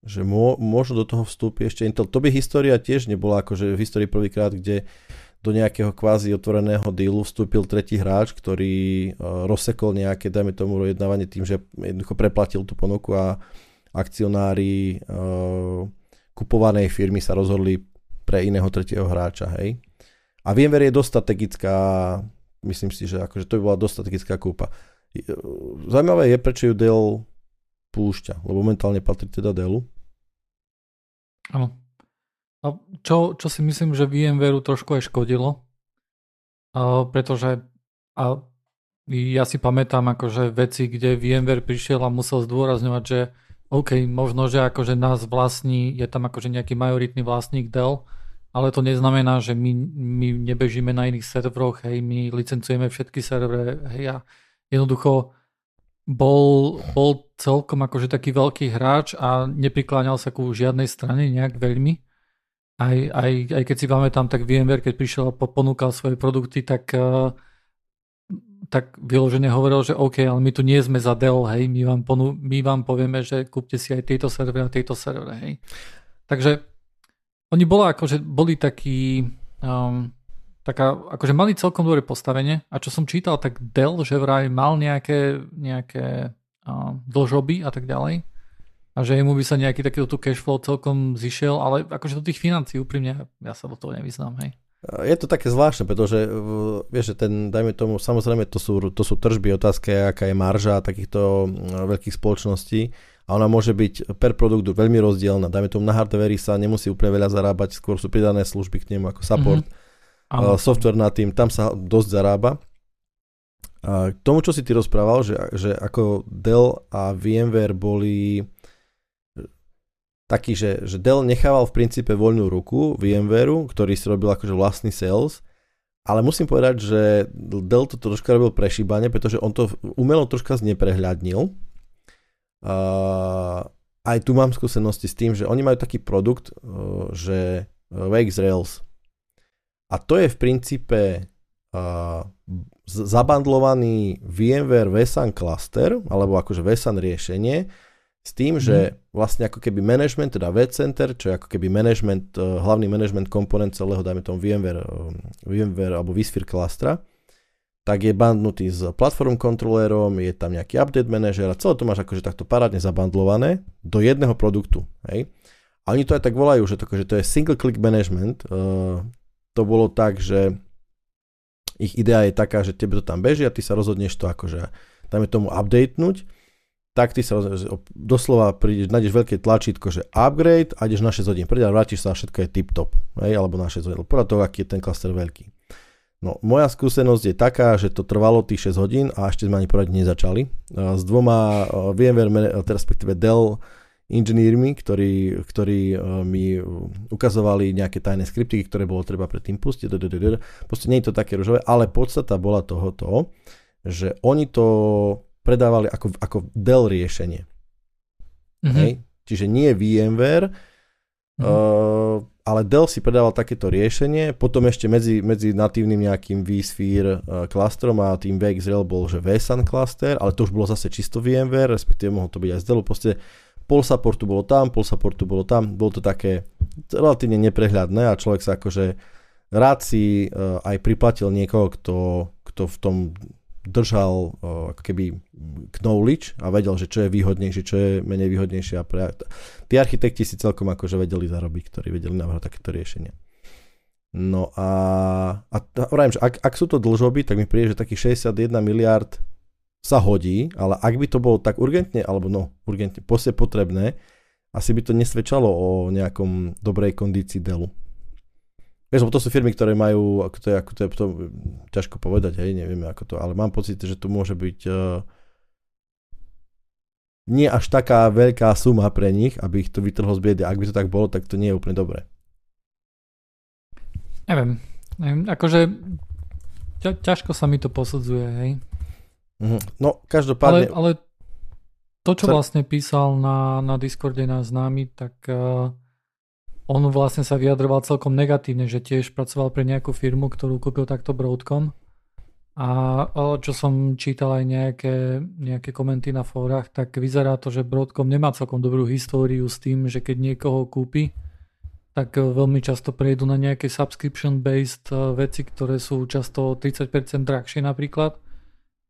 že mô, možno do toho vstúpi ešte Intel. To by história tiež nebola akože v histórii prvýkrát, kde do nejakého kvázi otvoreného dealu vstúpil tretí hráč, ktorý e, rozsekol nejaké, dajme tomu, rojednávanie tým, že jednoducho preplatil tú ponuku a akcionári uh, kupovanej firmy sa rozhodli pre iného tretieho hráča, hej. A VMware je dosť strategická, myslím si, že akože to by bola dosť strategická kúpa. Zaujímavé je, prečo ju Dell púšťa, lebo momentálne patrí teda Dellu. Áno. A čo, čo si myslím, že VMware trošku aj škodilo, a pretože a ja si pamätám akože veci, kde VMware prišiel a musel zdôrazňovať, že OK, možno, že akože nás vlastní, je tam akože nejaký majoritný vlastník Dell, ale to neznamená, že my, my nebežíme na iných serveroch, hej, my licencujeme všetky servery, hej, a jednoducho bol, bol celkom akože taký veľký hráč a neprikláňal sa ku žiadnej strane nejak veľmi aj, aj, aj keď si pamätám, tak VMware, keď prišiel a ponúkal svoje produkty, tak, uh, tak vyložene hovoril, že OK, ale my tu nie sme za Dell, hej, my vám, ponú, my vám povieme, že kúpte si aj tieto servery a tieto servery, hej. Takže oni bola akože, boli takí, um, taká, akože mali celkom dobré postavenie a čo som čítal, tak Dell, že vraj mal nejaké, nejaké uh, dlžoby a tak ďalej a že jemu by sa nejaký takýto cash flow celkom zišiel, ale akože do tých financií úprimne ja sa do toho nevyznám, hej. Je to také zvláštne, pretože vieš, že ten, dajme tomu, samozrejme to sú, to sú tržby, otázka aká je marža takýchto veľkých spoločností a ona môže byť per produktu veľmi rozdielna. Dajme tomu na hardveri sa nemusí úplne veľa zarábať, skôr sú pridané služby k nemu ako support, mm-hmm. software na tým, tam sa dosť zarába. A k tomu, čo si ty rozprával, že, že ako Dell a VMware boli taký, že, že Dell nechával v princípe voľnú ruku VMwareu, ktorý si robil akože vlastný sales, ale musím povedať, že Dell to troška robil prešíbane, pretože on to umelo troška zneprehľadnil. Uh, aj tu mám skúsenosti s tým, že oni majú taký produkt, uh, že Wake Rails. A to je v princípe uh, zabandlovaný VMware vSAN cluster, alebo akože vSAN riešenie, s tým, mm. že vlastne ako keby management, teda vCenter, čo je ako keby management, hlavný management komponent celého, dajme tomu VMware, VMware alebo vSphere klastra, tak je bandnutý s platform kontrolérom, je tam nejaký update manager a celé to máš akože takto parádne zabandlované do jedného produktu. Hej? A oni to aj tak volajú, že to, že to je single click management. Uh, to bolo tak, že ich idea je taká, že tebe to tam beží a ty sa rozhodneš to akože, dajme tomu updatenúť tak ty sa doslova prídeš, nájdeš veľké tlačítko, že upgrade a ideš na 6 hodín. Príde a vrátiš sa a všetko je tip-top. Hej, alebo na 6 hodín. Podľa toho, aký je ten klaster veľký. No, moja skúsenosť je taká, že to trvalo tých 6 hodín a ešte sme ani poradne nezačali. S dvoma VMware, respektíve Dell inžinírmi, ktorí, ktorí mi ukazovali nejaké tajné skripty, ktoré bolo treba predtým pustiť. Proste nie je to také ružové, ale podstata bola toho to, že oni to predávali ako, ako Dell riešenie. Mm-hmm. Hej? Čiže nie VMware, uh, ale Dell si predával takéto riešenie, potom ešte medzi, medzi natívnym nejakým vSphere uh, klastrom a tým VxRail bol, že vSAN cluster, ale to už bolo zase čisto VMware, respektíve mohol to byť aj z Dellu, proste pol supportu bolo tam, pol supportu bolo tam, bolo to také relatívne neprehľadné a človek sa akože rád si uh, aj priplatil niekoho, kto, kto v tom držal uh, ako keby knowledge a vedel, že čo je výhodnejšie, čo je menej výhodnejšie a pre... tí architekti si celkom akože vedeli zarobiť, ktorí vedeli navrhovať takéto riešenia. No a, a hovorím, že ak, ak sú to dlžoby, tak mi príde, že takých 61 miliard sa hodí, ale ak by to bolo tak urgentne, alebo no, urgentne, poste potrebné, asi by to nesvedčalo o nejakom dobrej kondícii delu. Vieš, to sú firmy, ktoré majú, ako to je, ako to je to, ťažko povedať, hej, nevieme ako to, ale mám pocit, že to môže byť uh, nie až taká veľká suma pre nich, aby ich to vytrhlo z biedy. Ak by to tak bolo, tak to nie je úplne dobré. Neviem, neviem akože ťa, ťažko sa mi to posudzuje, hej. Mhm. No, každopádne... Ale, ale to, čo vlastne písal na, na Discorde na známy, tak uh, on vlastne sa vyjadroval celkom negatívne, že tiež pracoval pre nejakú firmu, ktorú kúpil takto Broadcom. A čo som čítal aj nejaké, nejaké komenty na fórach, tak vyzerá to, že Broadcom nemá celkom dobrú históriu s tým, že keď niekoho kúpi, tak veľmi často prejdú na nejaké subscription-based e, veci, ktoré sú často 30% drahšie napríklad.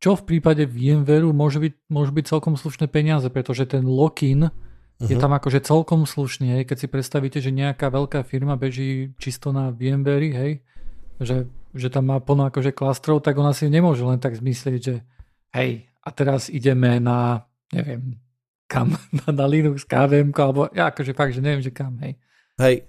Čo v prípade VMware môže byť, môže byť celkom slušné peniaze, pretože ten lock-in Uh-huh. Je tam akože celkom slušný, hej, keď si predstavíte, že nejaká veľká firma beží čisto na VMware, hej, že, že tam má plno akože klastrov, tak ona si nemôže len tak zmyslieť, že hej, a teraz ideme na, neviem, kam, na, na Linux, KVM, alebo ja akože fakt, že neviem, že kam, hej. Hej,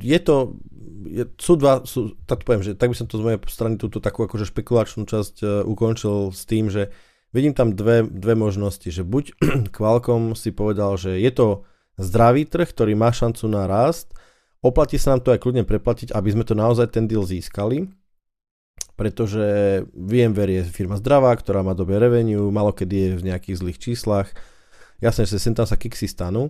je to, je, sú dva, sú, tak poviem, že tak by som to z mojej strany túto takú akože špekulačnú časť uh, ukončil s tým, že vidím tam dve, dve možnosti, že buď Qualcomm si povedal, že je to zdravý trh, ktorý má šancu na rast, oplatí sa nám to aj kľudne preplatiť, aby sme to naozaj ten deal získali, pretože VMware je firma zdravá, ktorá má dobré revenue, malokedy je v nejakých zlých číslach, jasne, že sem tam sa kiksy stanú,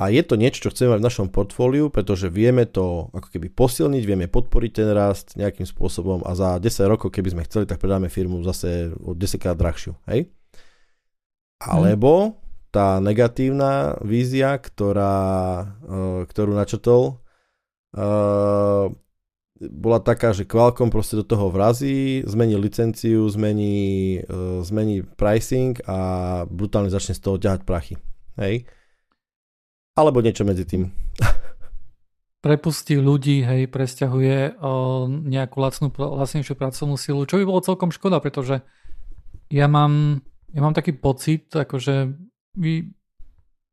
a je to niečo, čo chceme mať v našom portfóliu, pretože vieme to ako keby posilniť, vieme podporiť ten rast nejakým spôsobom a za 10 rokov, keby sme chceli, tak predáme firmu zase o 10 krát drahšiu. Hej? Alebo tá negatívna vízia, ktorá, uh, ktorú načrtol, uh, bola taká, že Qualcomm proste do toho vrazí, zmení licenciu, zmení, uh, zmení pricing a brutálne začne z toho ťahať prachy. Hej? Alebo niečo medzi tým. Prepustí ľudí, hej, presťahuje o, nejakú lacnú, lacnejšiu pracovnú silu, čo by bolo celkom škoda, pretože ja mám, ja mám taký pocit, akože vy,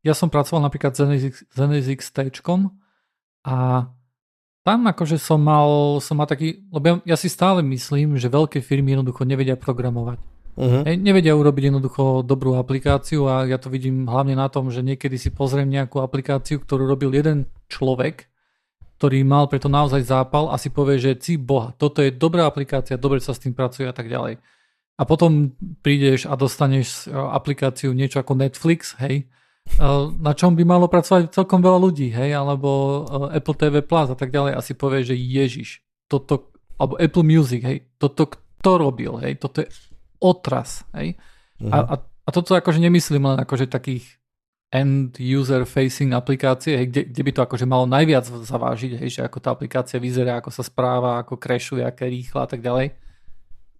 ja som pracoval napríklad s NSX Tečkom a tam akože som mal, som mal taký, lebo ja, ja si stále myslím, že veľké firmy jednoducho nevedia programovať. Uh-huh. Nevedia urobiť jednoducho dobrú aplikáciu a ja to vidím hlavne na tom, že niekedy si pozriem nejakú aplikáciu, ktorú robil jeden človek, ktorý mal preto naozaj zápal a si povie, že si boha, toto je dobrá aplikácia, dobre sa s tým pracuje a tak ďalej. A potom prídeš a dostaneš e, aplikáciu niečo ako Netflix, hej, e, na čom by malo pracovať celkom veľa ľudí, hej, alebo e, Apple TV Plus a tak ďalej a si povie, že Ježiš, toto, alebo Apple Music, hej, toto kto robil, hej, toto je otras. Hej? Uh-huh. A, mhm. a, a toto akože nemyslím len akože takých end user facing aplikácie, hej, kde, kde by to akože malo najviac zavážiť, hej, že ako tá aplikácia vyzerá, ako sa správa, ako crashuje, aké rýchla a tak ďalej.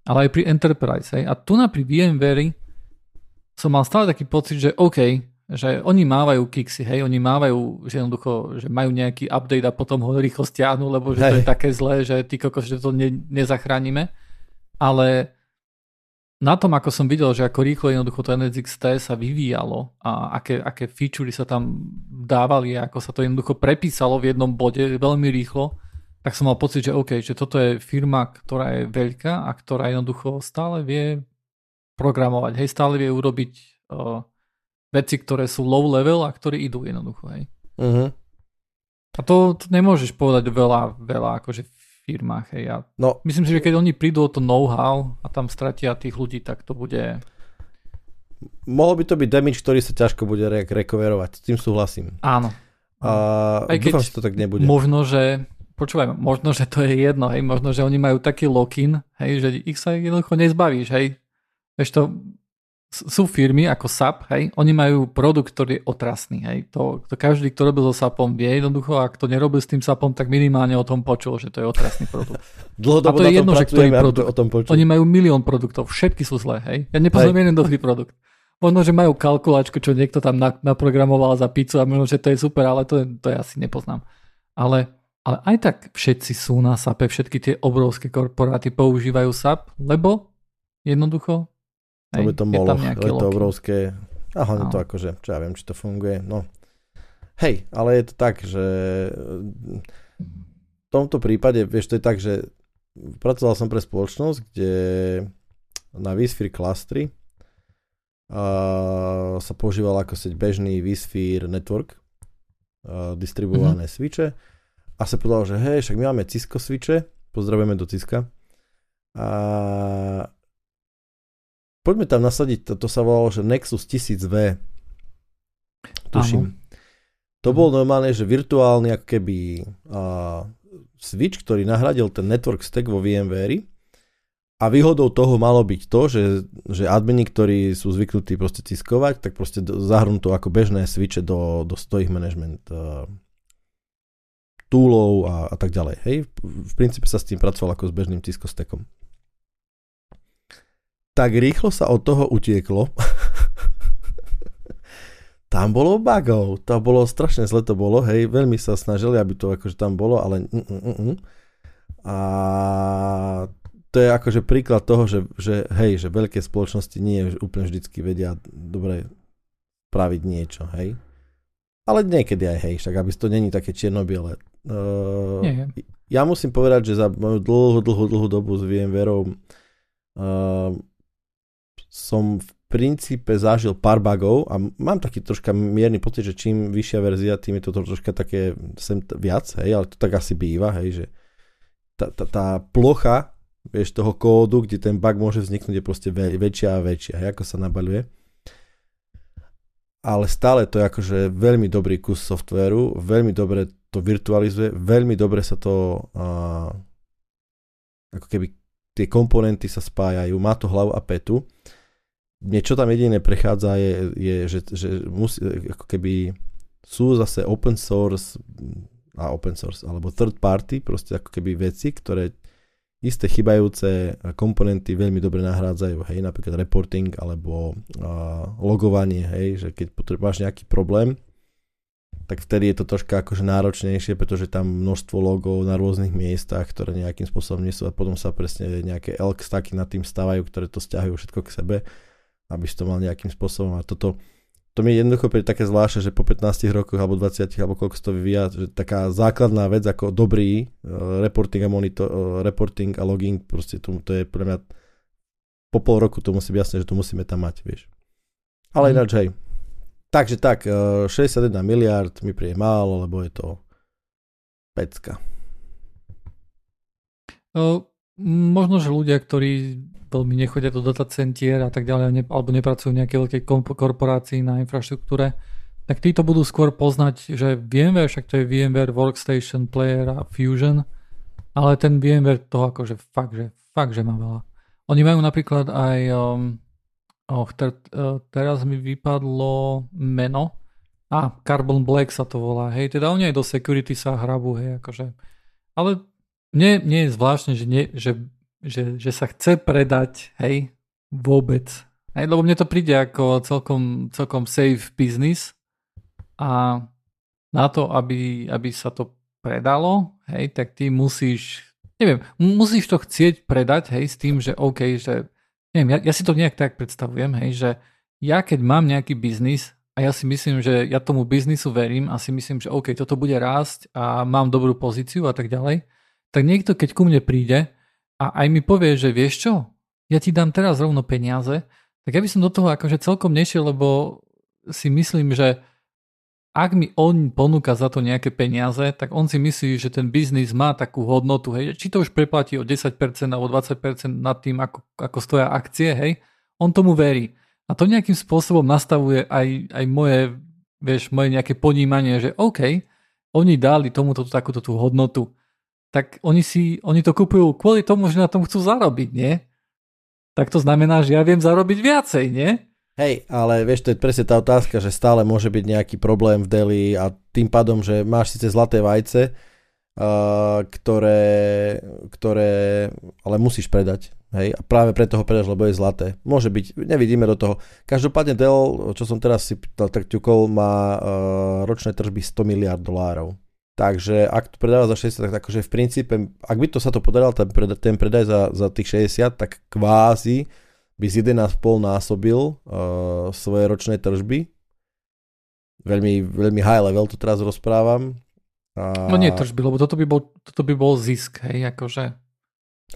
Ale aj pri Enterprise. Hej. A tu na pri VMware som mal stále taký pocit, že OK, že oni mávajú kiksy, hej, oni mávajú, že jednoducho, že majú nejaký update a potom ho rýchlo stiahnu, lebo že hej. to je také zlé, že ty kokos, že to ne, nezachránime. Ale na tom, ako som videl, že ako rýchlo jednoducho to NSXT sa vyvíjalo a aké, aké featurey sa tam dávali a ako sa to jednoducho prepísalo v jednom bode veľmi rýchlo, tak som mal pocit, že OK, že toto je firma, ktorá je veľká a ktorá jednoducho stále vie programovať, hej, stále vie urobiť uh, veci, ktoré sú low level a ktoré idú jednoducho, hej. Uh-huh. A to, to nemôžeš povedať veľa, veľa akože firmách. Hej. Ja no, myslím si, že keď oni prídu o to know-how a tam stratia tých ľudí, tak to bude... Mohol by to byť damage, ktorý sa ťažko bude re- rekoverovať. S tým súhlasím. Áno. A Aj dúfam, že to tak nebude. Možno, že počúvaj, možno, že to je jedno, hej, možno, že oni majú taký lock-in, hej, že ich sa jednoducho nezbavíš, hej. Vieš to, sú firmy ako SAP, hej, oni majú produkt, ktorý je otrasný, hej. To, to každý, kto robil so SAPom vie jednoducho, ak to nerobil s tým SAPom, tak minimálne o tom počul, že to je otrasný produkt. Dlhodobo a to je jedno, že ktorý produkt. O tom počul. Oni majú milión produktov, všetky sú zlé, hej. Ja nepoznám jeden dobrý produkt. Možno, že majú kalkulačku, čo niekto tam naprogramoval za pizzu a možno, že to je super, ale to, to ja asi nepoznám. Ale, ale aj tak všetci sú na SAPe, všetky tie obrovské korporáty používajú SAP, lebo jednoducho Hej, to je to moloch, je, je to obrovské. A hlavne no. to akože, čo ja viem, či to funguje. No. Hej, ale je to tak, že v tomto prípade, vieš, to je tak, že pracoval som pre spoločnosť, kde na vSphere klastri uh, sa používal ako seď bežný vSphere network, uh, distribuované mm-hmm. switche a sa povedal, že hej, však my máme Cisco switche, pozdravujeme do Ciska. A poďme tam nasadiť, to, to sa volalo, že Nexus 1000V. Tuším. Áno. To bol normálne, že virtuálny ako keby uh, switch, ktorý nahradil ten network stack vo VMware a výhodou toho malo byť to, že, že admini, ktorí sú zvyknutí proste ciskovať, tak proste zahrnú to ako bežné switche do, do ich management uh, toolov a, a tak ďalej. Hej? V princípe sa s tým pracoval ako s bežným Cisco stackom tak rýchlo sa od toho utieklo. tam bolo bugov, to bolo strašne zle to bolo, hej, veľmi sa snažili, aby to akože tam bolo, ale mm, mm, mm, mm. a to je akože príklad toho, že, že hej, že veľké spoločnosti nie úplne vždycky vedia dobre spraviť niečo, hej. Ale niekedy aj hej, však aby to není také čierno-biele. Uh, ja musím povedať, že za moju dlhú, dlhú, dlhú dobu s VMware uh, som v princípe zažil pár bugov a mám taký troška mierny pocit, že čím vyššia verzia, tým je to troška také sem viac, hej, ale to tak asi býva, hej, že tá, tá, tá plocha, vieš, toho kódu, kde ten bug môže vzniknúť, je proste väčšia a väčšia, hej, ako sa nabaľuje. Ale stále to je akože veľmi dobrý kus softvéru, veľmi dobre to virtualizuje, veľmi dobre sa to uh, ako keby tie komponenty sa spájajú, má to hlavu a petu niečo tam jediné prechádza je, je že, že musí, ako keby sú zase open source a open source, alebo third party, proste ako keby veci, ktoré isté chybajúce komponenty veľmi dobre nahrádzajú, hej, napríklad reporting alebo uh, logovanie, hej, že keď potrebuješ nejaký problém, tak vtedy je to troška akože náročnejšie, pretože tam množstvo logov na rôznych miestach, ktoré nejakým spôsobom nie sú a potom sa presne nejaké elk staky nad tým stávajú, ktoré to stiahujú všetko k sebe aby si to mal nejakým spôsobom a toto to mi jednoducho príde také zvláštne, že po 15 rokoch alebo 20 alebo koľko to vyvíja, že taká základná vec ako dobrý uh, reporting a monitor, uh, reporting a logging, proste to, to je pre mňa po pol roku to musí byť jasné, že to musíme tam mať, vieš. Ale mm. ináč, hej. Takže tak, uh, 61 miliard mi príde málo, lebo je to pecka. Uh, možno, že ľudia, ktorí veľmi nechodia do datacentier a tak ďalej, alebo nepracujú v nejakej veľkej korporácii na infraštruktúre, tak títo budú skôr poznať, že VMware, však to je VMware Workstation Player a Fusion, ale ten VMware toho akože fakt, že, fakt, že má veľa. Oni majú napríklad aj, um, oh, ter, uh, teraz mi vypadlo meno, a Carbon Black sa to volá, hej, teda oni aj do security sa hrabú, hej, akože, ale mne, mne je zvláštne, že, nie, že že, že sa chce predať, hej, vôbec. Hej, lebo mne to príde ako celkom, celkom safe business a na to, aby, aby sa to predalo, hej, tak ty musíš, neviem, musíš to chcieť predať, hej, s tým, že OK, že, neviem, ja, ja si to nejak tak predstavujem, hej, že ja keď mám nejaký biznis a ja si myslím, že ja tomu biznisu verím a si myslím, že OK, toto bude rásť a mám dobrú pozíciu a tak ďalej, tak niekto, keď ku mne príde a aj mi povie, že vieš čo, ja ti dám teraz rovno peniaze, tak ja by som do toho akože celkom nešiel, lebo si myslím, že ak mi on ponúka za to nejaké peniaze, tak on si myslí, že ten biznis má takú hodnotu, hej, či to už preplatí o 10% alebo 20% nad tým, ako, ako stoja akcie, hej, on tomu verí. A to nejakým spôsobom nastavuje aj, aj moje, vieš, moje nejaké ponímanie, že OK, oni dali tomuto takúto tú hodnotu tak oni si, oni to kupujú kvôli tomu, že na tom chcú zarobiť, nie? Tak to znamená, že ja viem zarobiť viacej, nie? Hej, ale vieš, to je presne tá otázka, že stále môže byť nejaký problém v Deli a tým pádom, že máš síce zlaté vajce, uh, ktoré, ktoré ale musíš predať. Hej, a práve preto ho predáš, lebo je zlaté. Môže byť, nevidíme do toho. Každopádne Dell, čo som teraz si tak ťukol, má uh, ročné tržby 100 miliard dolárov. Takže ak to predáva za 60, tak akože v princípe, ak by to sa to podarilo, ten, predaj, ten predaj za, za tých 60, tak kvázi by z 1,5 násobil uh, svoje ročné tržby. Veľmi, veľmi high level to teraz rozprávam. A... No nie tržby, lebo toto by bol, toto by bol zisk, hej, akože.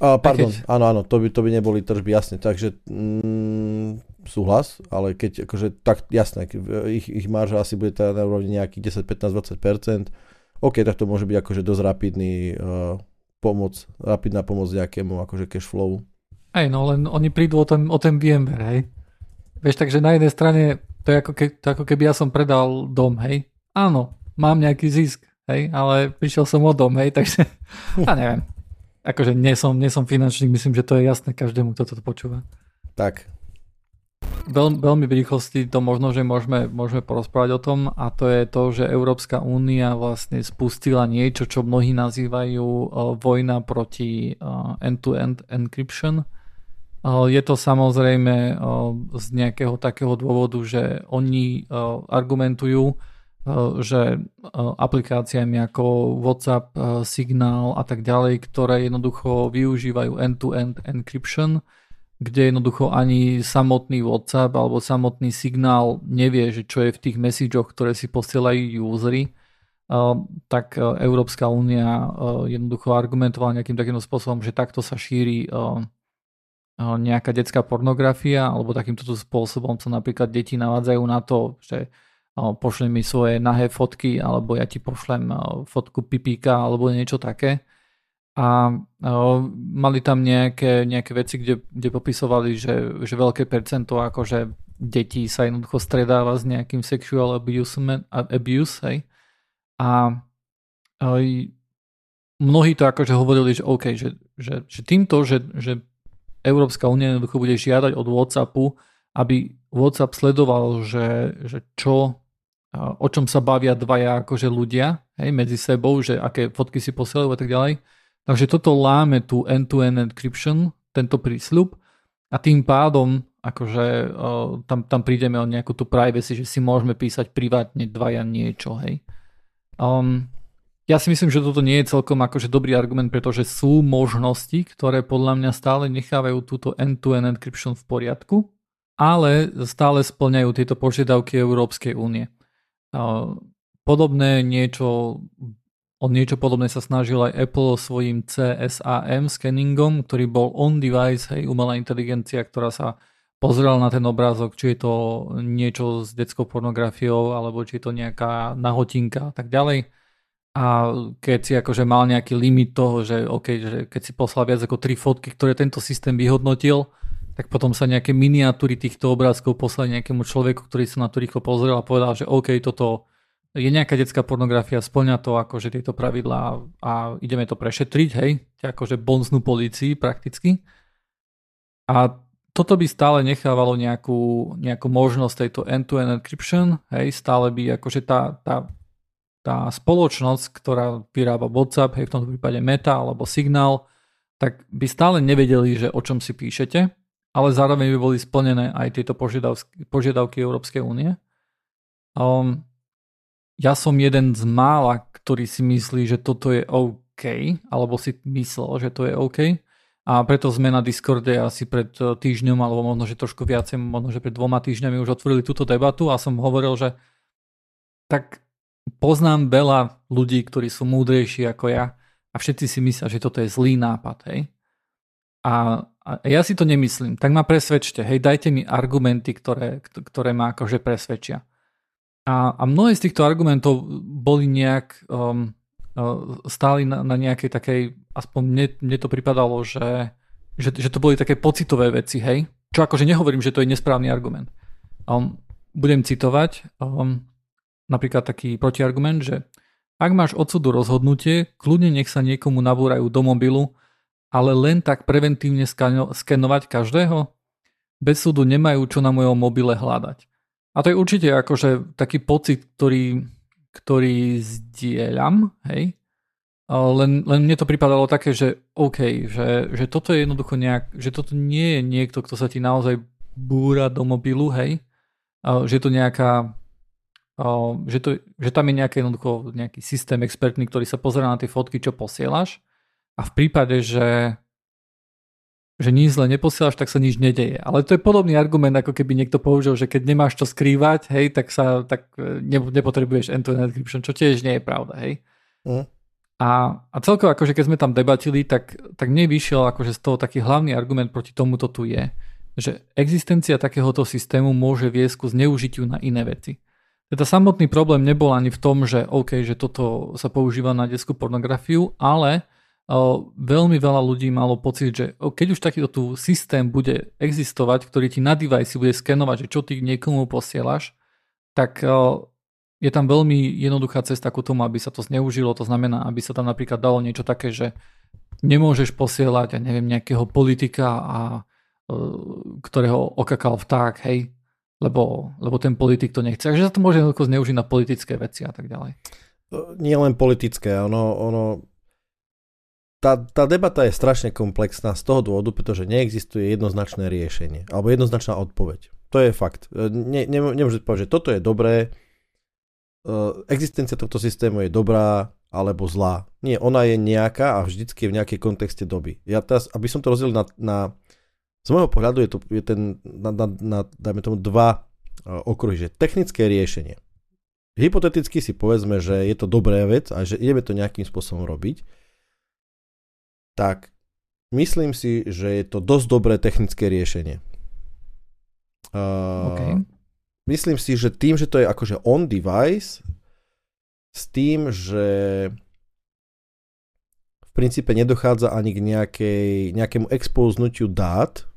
A, pardon, keď... áno, áno, to by, to by neboli tržby, jasne, takže mm, súhlas, ale keď, akože, tak jasné, ich, ich marža asi bude teda na úrovni nejakých 10, 15, 20%, OK, tak to môže byť akože dosť rapidný uh, pomoc, rapidná pomoc nejakému akože cash flow. Hej, no len oni prídu o ten, o ten VMware, hej. Vieš, takže na jednej strane to je ako, ke, to ako keby ja som predal dom, hej. Áno, mám nejaký zisk, hej, ale prišiel som o dom, hej, takže ja neviem. Akože nie som, nie som finančník, myslím, že to je jasné každému, kto to počúva. Tak, Veľ, veľmi v rýchlosti to možno, že môžeme, môžeme porozprávať o tom a to je to, že Európska únia vlastne spustila niečo, čo mnohí nazývajú uh, vojna proti uh, end-to-end encryption. Uh, je to samozrejme z nejakého takého dôvodu, že oni argumentujú, že aplikáciami ako WhatsApp, Signál a tak ďalej, ktoré jednoducho využívajú end-to-end encryption, kde jednoducho ani samotný WhatsApp alebo samotný signál nevie, že čo je v tých messageoch, ktoré si posielajú usery, tak e, Európska únia e, jednoducho argumentovala nejakým takým spôsobom, že takto sa šíri e, nejaká detská pornografia alebo takýmto spôsobom sa napríklad deti navádzajú na to, že pošlem mi svoje nahé fotky alebo ja ti pošlem fotku pipíka alebo niečo také a o, mali tam nejaké, nejaké veci, kde, kde popisovali, že, že veľké percento akože detí sa jednoducho stredáva s nejakým sexual abuse, abuse hej. A o, mnohí to akože hovorili, že OK, že, že, že týmto, že, že Európska únia jednoducho bude žiadať od Whatsappu, aby Whatsapp sledoval, že, že čo, o čom sa bavia dvaja akože ľudia hej, medzi sebou, že aké fotky si posielajú a tak ďalej Takže toto láme tú end-to-end encryption, tento prísľub a tým pádom akože uh, tam, tam prídeme o nejakú tú privacy, že si môžeme písať privátne dvaja niečo, hej. Um, ja si myslím, že toto nie je celkom akože dobrý argument, pretože sú možnosti, ktoré podľa mňa stále nechávajú túto end-to-end encryption v poriadku, ale stále splňajú tieto požiadavky Európskej únie. Uh, podobné niečo O niečo podobné sa snažil aj Apple svojím CSAM scanningom, ktorý bol on-device, hej, umelá inteligencia, ktorá sa pozrela na ten obrázok, či je to niečo s detskou pornografiou, alebo či je to nejaká nahotinka a tak ďalej. A keď si akože mal nejaký limit toho, že, okay, že keď si poslal viac ako tri fotky, ktoré tento systém vyhodnotil, tak potom sa nejaké miniatúry týchto obrázkov poslali nejakému človeku, ktorý sa na to rýchlo pozrel a povedal, že OK, toto je nejaká detská pornografia, splňa to akože tieto pravidlá a ideme to prešetriť, hej, akože bonznú polícii prakticky. A toto by stále nechávalo nejakú, nejakú možnosť tejto end-to-end encryption, hej, stále by akože tá, tá, tá spoločnosť, ktorá vyrába WhatsApp, hej, v tomto prípade Meta alebo Signal, tak by stále nevedeli, že o čom si píšete, ale zároveň by boli splnené aj tieto požiadavky, požiadavky Európskej únie. Um, ja som jeden z mála, ktorý si myslí, že toto je OK, alebo si myslel, že to je OK. A preto sme na Discorde asi pred e, týždňom, alebo možno, že trošku viacej, možno, že pred dvoma týždňami už otvorili túto debatu a som hovoril, že tak poznám veľa ľudí, ktorí sú múdrejší ako ja a všetci si myslia, že toto je zlý nápad, hej. A, a ja si to nemyslím. Tak ma presvedčte, hej, dajte mi argumenty, ktoré, ktoré ma akože presvedčia. A, a mnohé z týchto argumentov boli nejak um, uh, stáli na, na nejakej takej, aspoň mne, mne to pripadalo, že, že, že to boli také pocitové veci, hej? Čo akože nehovorím, že to je nesprávny argument. Um, budem citovať um, napríklad taký protiargument, že ak máš odsudu rozhodnutie, kľudne nech sa niekomu nabúrajú do mobilu, ale len tak preventívne skano- skenovať každého. bez súdu nemajú čo na mojom mobile hľadať. A to je určite akože taký pocit, ktorý, ktorý zdieľam, hej, len, len mne to pripadalo také, že OK, že, že toto je jednoducho nejak, že toto nie je niekto, kto sa ti naozaj búra do mobilu, hej, že to nejaká že, to, že tam je nejaký, jednoducho nejaký systém expertný, ktorý sa pozera na tie fotky, čo posielaš. A v prípade, že že nič zle neposielaš, tak sa nič nedeje. Ale to je podobný argument, ako keby niekto použil, že keď nemáš čo skrývať, hej, tak sa tak e, ne, nepotrebuješ end-to-end encryption, čo tiež nie je pravda, hej. Mm. A, a celkovo, akože keď sme tam debatili, tak, tak mne vyšiel akože z toho taký hlavný argument proti tomuto tu je, že existencia takéhoto systému môže viesť ku zneužitiu na iné veci. Teda samotný problém nebol ani v tom, že OK, že toto sa používa na detskú pornografiu, ale veľmi veľa ľudí malo pocit, že keď už takýto tu systém bude existovať, ktorý ti na device bude skenovať, že čo ty niekomu posielaš, tak je tam veľmi jednoduchá cesta ku tomu, aby sa to zneužilo. To znamená, aby sa tam napríklad dalo niečo také, že nemôžeš posielať, ja neviem, nejakého politika, a, ktorého okakal vták, hej, lebo, lebo ten politik to nechce. Takže sa to môže zneužiť na politické veci a tak ďalej. Nie len politické, ono, ono tá, tá debata je strašne komplexná z toho dôvodu, pretože neexistuje jednoznačné riešenie alebo jednoznačná odpoveď. To je fakt. Ne, ne, nemôžete povedať, že toto je dobré, e, existencia tohto systému je dobrá alebo zlá. Nie, ona je nejaká a vždycky je v nejakej kontexte doby. Ja teraz, aby som to rozdelil na, na z môjho pohľadu je to je ten, na, na, na, dajme tomu, dva uh, okruhy, že technické riešenie. Hypoteticky si povedzme, že je to dobrá vec a že ideme to nejakým spôsobom robiť, tak myslím si, že je to dosť dobré technické riešenie. Uh, okay. Myslím si, že tým, že to je akože on device, s tým, že v princípe nedochádza ani k nejakej, nejakému expoznutiu dát,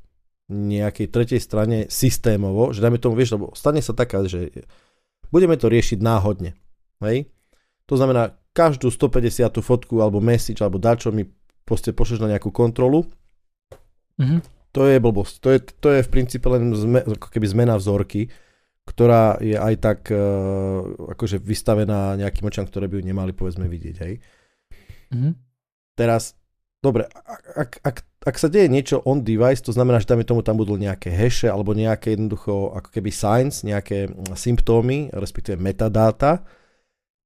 nejakej tretej strane systémovo, že dajme tomu, vieš, lebo stane sa taká, že budeme to riešiť náhodne. Hej? To znamená, každú 150 fotku alebo message alebo dačo mi proste pošleš na nejakú kontrolu. Mm-hmm. To je blbosť. To je, to je v princípe len zme, ako keby zmena vzorky, ktorá je aj tak uh, akože vystavená nejakým očam, ktoré by ju nemali povedzme vidieť. Hej? Mm-hmm. Teraz Dobre, ak, ak, ak sa deje niečo on device, to znamená, že dáme tomu tam budú nejaké hashe alebo nejaké jednoducho ako keby signs, nejaké mm, symptómy, respektíve metadáta,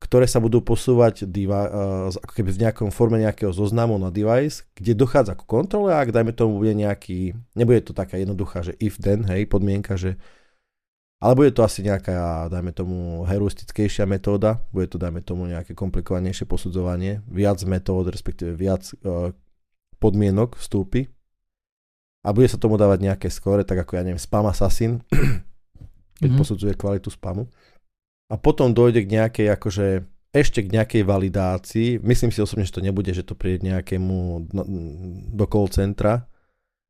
ktoré sa budú posúvať diva, uh, ako keby v nejakom forme nejakého zoznamu na device, kde dochádza k kontrole a ak dajme tomu bude nejaký, nebude to taká jednoduchá, že if then, hej, podmienka, že ale bude to asi nejaká, dajme tomu, heuristickejšia metóda, bude to, dajme tomu, nejaké komplikovanejšie posudzovanie, viac metód, respektíve viac uh, podmienok vstúpy a bude sa tomu dávať nejaké skóre, tak ako ja neviem, spam assassin, keď mm-hmm. posudzuje kvalitu spamu. A potom dojde k nejakej, akože ešte k nejakej validácii. Myslím si osobne, že to nebude, že to príde nejakému no, do call centra,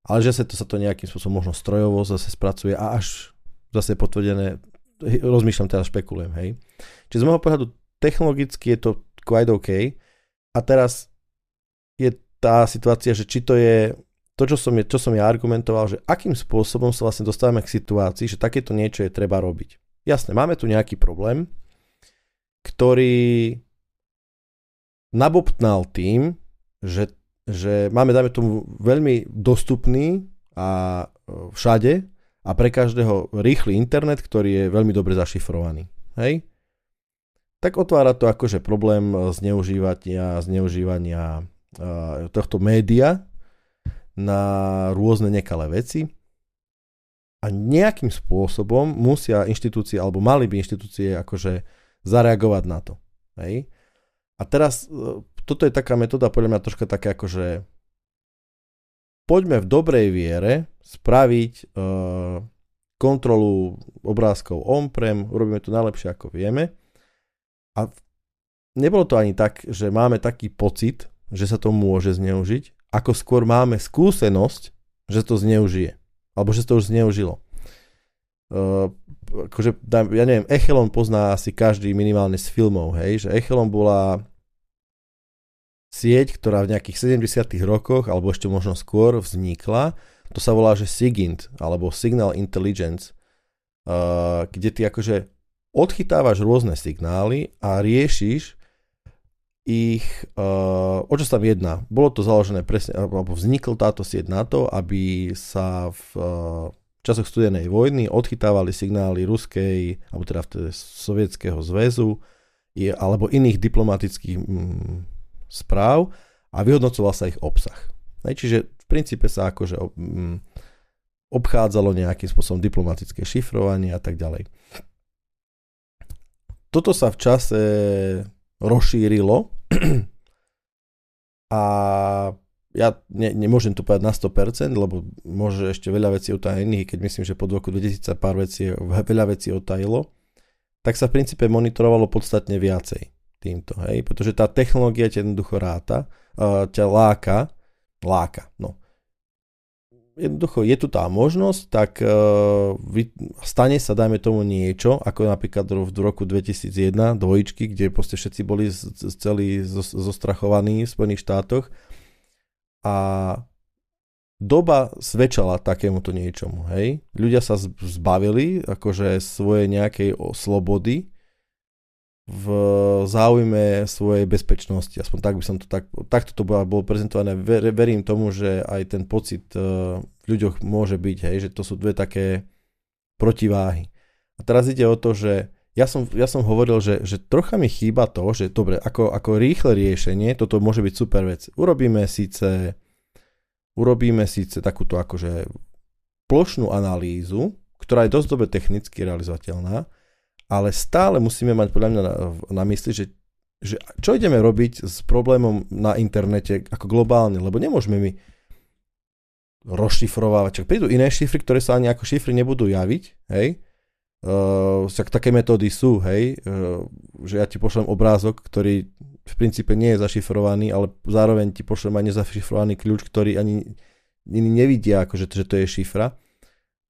ale že sa to, sa to nejakým spôsobom možno strojovo zase spracuje a až zase potvrdené, rozmýšľam teraz, špekulujem, hej. Čiže z môjho pohľadu technologicky je to quite OK a teraz je tá situácia, že či to je to, čo som, je, čo som ja argumentoval, že akým spôsobom sa vlastne dostávame k situácii, že takéto niečo je treba robiť. Jasné, máme tu nejaký problém, ktorý nabobtnal tým, že, že máme, dajme tomu, veľmi dostupný a e, všade a pre každého rýchly internet, ktorý je veľmi dobre zašifrovaný. Hej? Tak otvára to akože problém zneužívania, zneužívania uh, tohto média na rôzne nekalé veci a nejakým spôsobom musia inštitúcie, alebo mali by inštitúcie akože zareagovať na to. Hej? A teraz uh, toto je taká metóda podľa mňa troška také akože poďme v dobrej viere spraviť uh, kontrolu obrázkov on-prem, urobíme to najlepšie ako vieme. A nebolo to ani tak, že máme taký pocit, že sa to môže zneužiť, ako skôr máme skúsenosť, že to zneužije. Alebo že to už zneužilo. Uh, akože, ja neviem, Echelon pozná asi každý minimálne z filmov, hej, že Echelon bola sieť, ktorá v nejakých 70 rokoch, alebo ešte možno skôr vznikla to sa volá, že SIGINT, alebo Signal Intelligence, uh, kde ty akože odchytávaš rôzne signály a riešiš ich, uh, o čo sa tam jedná. Bolo to založené presne, alebo vznikl táto sieť na to, aby sa v uh, časoch studenej vojny odchytávali signály ruskej, alebo teda vtedy sovietského zväzu, alebo iných diplomatických mm, správ a vyhodnocoval sa ich obsah. Hej, čiže v princípe sa akože mm, obchádzalo nejakým spôsobom diplomatické šifrovanie a tak ďalej. Toto sa v čase rozšírilo. A ja ne, nemôžem to povedať na 100%, lebo môže ešte veľa vecí utajených, keď myslím, že pod roku 2000 pár vecí, veľa vecí otajilo, tak sa v princípe monitorovalo podstatne viacej týmto, hej, pretože tá technológia ťa jednoducho ráta, uh, ťa láka, láka, no. Jednoducho je tu tá možnosť, tak uh, stane sa, dajme tomu niečo, ako napríklad v roku 2001, dvojičky, kde proste všetci boli z, z, celí zostrachovaní v Spojených štátoch a doba svedčala takémuto niečomu, hej. Ľudia sa zbavili akože svoje nejakej slobody, v záujme svojej bezpečnosti. Aspoň tak by som to tak, takto to bolo, prezentované. Ver, verím tomu, že aj ten pocit uh, v ľuďoch môže byť, hej, že to sú dve také protiváhy. A teraz ide o to, že ja som, ja som hovoril, že, že trocha mi chýba to, že dobre, ako, ako rýchle riešenie, toto môže byť super vec. Urobíme síce, urobíme síce takúto akože plošnú analýzu, ktorá je dosť dobre technicky realizovateľná, ale stále musíme mať podľa mňa na, na mysli, že, že čo ideme robiť s problémom na internete ako globálne, lebo nemôžeme my rozšifrovávať, čak prídu iné šifry, ktoré sa ani ako šifry nebudú javiť, hej, uh, však také metódy sú, hej, uh, že ja ti pošlem obrázok, ktorý v princípe nie je zašifrovaný, ale zároveň ti pošlem aj nezašifrovaný kľúč, ktorý ani iní nevidia, akože, že to je šifra,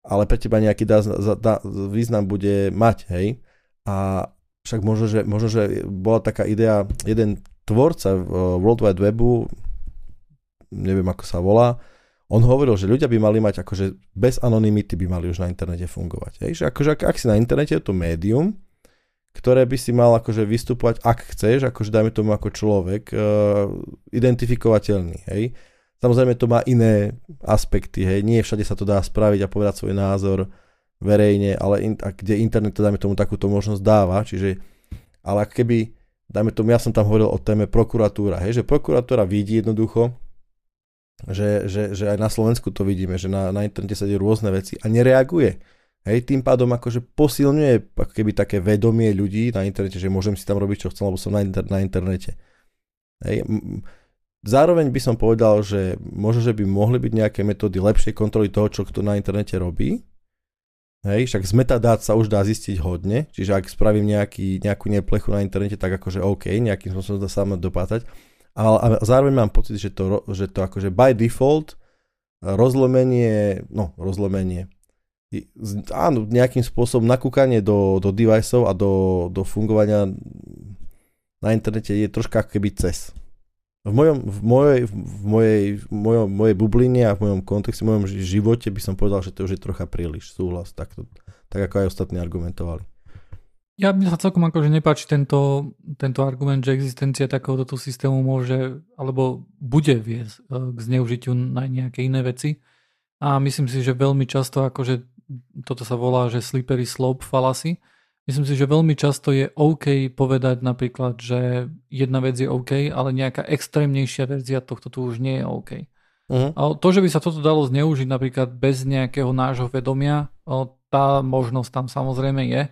ale pre teba nejaký dá, dá, význam bude mať, hej. A však možno, že, možno, že bola taká idea, jeden tvorca World Wide Webu, neviem ako sa volá, on hovoril, že ľudia by mali mať akože bez anonymity by mali už na internete fungovať. Hej? Že akože ak, ak si na internete je to médium, ktoré by si mal akože vystupovať, ak chceš, akože dajme tomu ako človek, uh, identifikovateľný. Hej? Samozrejme to má iné aspekty, hej, nie všade sa to dá spraviť a povedať svoj názor verejne, ale in, a kde internet dajme tomu, takúto možnosť dáva, čiže, ale ak keby, dajme tomu, ja som tam hovoril o téme prokuratúra, hej, že prokuratúra vidí jednoducho, že, že, že aj na Slovensku to vidíme, že na, na internete sa dejú rôzne veci a nereaguje. Hej, tým pádom akože posilňuje ako keby také vedomie ľudí na internete, že môžem si tam robiť, čo chcem, lebo som na, inter, na internete. Hej, zároveň by som povedal, že možno, že by mohli byť nejaké metódy lepšej kontroly toho, čo kto na internete robí, Hej, však z metadát sa už dá zistiť hodne, čiže ak spravím nejaký, nejakú neplechu na internete, tak akože OK, nejakým spôsobom sa sám dopátať. Ale, ale zároveň mám pocit, že to, že to akože by default rozlomenie, no rozlomenie, áno, nejakým spôsobom nakúkanie do, do deviceov a do, do fungovania na internete je troška keby cez v mojom, v mojej, v mojej, v mojom, mojej bubline a v mojom kontexte, v mojom živote by som povedal, že to už je trocha príliš súhlas, tak, to, tak ako aj ostatní argumentovali. Ja mi sa celkom akože nepáči tento, tento argument, že existencia takéhoto systému môže alebo bude viesť e, k zneužitiu na nejaké iné veci. A myslím si, že veľmi často akože toto sa volá, že slippery slope fallacy, Myslím si, že veľmi často je OK povedať napríklad, že jedna vec je OK, ale nejaká extrémnejšia verzia tohto tu už nie je OK. Uh-huh. A to, že by sa toto dalo zneužiť napríklad bez nejakého nášho vedomia, tá možnosť tam samozrejme je.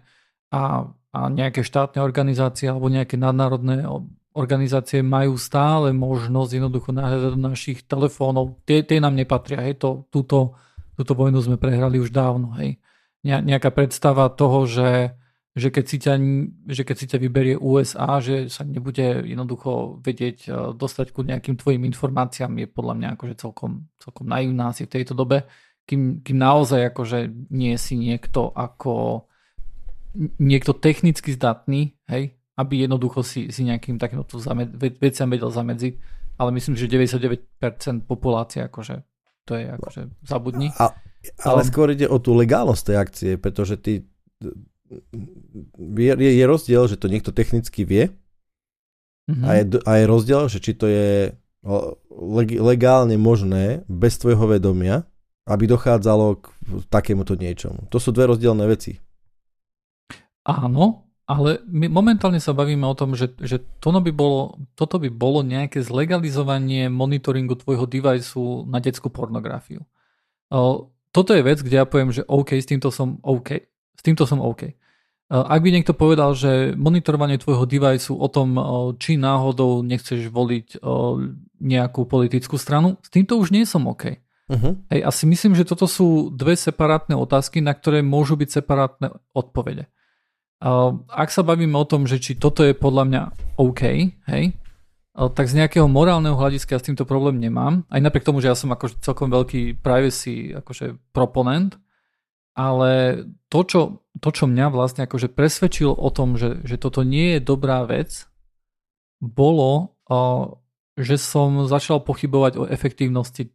A, a nejaké štátne organizácie alebo nejaké nadnárodné organizácie majú stále možnosť jednoducho nahľadať do našich telefónov. Tie, tie nám nepatria. Hej, to, túto, túto vojnu sme prehrali už dávno. Hej. Nejaká predstava toho, že že keď si ťa, že keď si ťa vyberie USA, že sa nebude jednoducho vedieť e, dostať ku nejakým tvojim informáciám je podľa mňa akože celkom, celkom naivná si v tejto dobe, kým, kým naozaj akože nie si niekto ako niekto technicky zdatný, hej, aby jednoducho si, si nejakým takýmto zamed, veciam vedel zamedziť, ale myslím, že 99% populácie akože to je akože zabudni. A, ale um, skôr ide o tú legálnosť tej akcie, pretože ty je, je rozdiel, že to niekto technicky vie mm-hmm. a, je, a je rozdiel, že či to je leg, legálne možné bez tvojho vedomia, aby dochádzalo k takémuto niečomu. To sú dve rozdielne veci. Áno, ale my momentálne sa bavíme o tom, že, že toto, by bolo, toto by bolo nejaké zlegalizovanie monitoringu tvojho deviceu na detskú pornografiu. Toto je vec, kde ja poviem, že OK, s týmto som OK. S týmto som OK. Ak by niekto povedal, že monitorovanie tvojho deviceu o tom, či náhodou nechceš voliť nejakú politickú stranu, s týmto už nie som OK. Uh-huh. Hej, asi myslím, že toto sú dve separátne otázky, na ktoré môžu byť separátne odpovede. Ak sa bavíme o tom, že či toto je podľa mňa OK, hej, tak z nejakého morálneho hľadiska ja s týmto problém nemám. Aj napriek tomu, že ja som akože celkom veľký privacy akože proponent, ale to čo, to, čo mňa vlastne akože presvedčilo o tom, že, že toto nie je dobrá vec, bolo, že som začal pochybovať o efektívnosti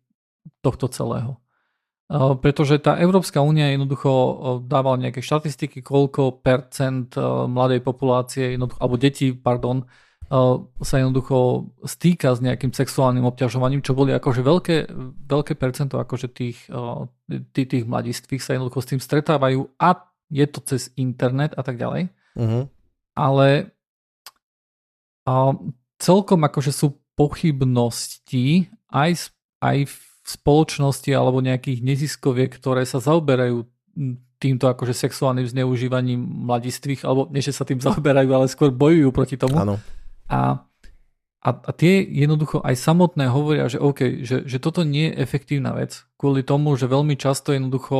tohto celého. Pretože tá Európska únia jednoducho dávala nejaké štatistiky, koľko percent mladej populácie, alebo detí, pardon, sa jednoducho stýka s nejakým sexuálnym obťažovaním, čo boli akože veľké, veľké percento akože tých, tých, tých mladistvých sa jednoducho s tým stretávajú a je to cez internet a tak ďalej. Uh-huh. Ale celkom akože sú pochybnosti aj, aj v spoločnosti alebo nejakých neziskoviek, ktoré sa zaoberajú týmto akože sexuálnym zneužívaním mladistvých, alebo nie, že sa tým zaoberajú, ale skôr bojujú proti tomu. Áno. A, a, a tie jednoducho aj samotné hovoria, že OK, že, že toto nie je efektívna vec, kvôli tomu, že veľmi často jednoducho,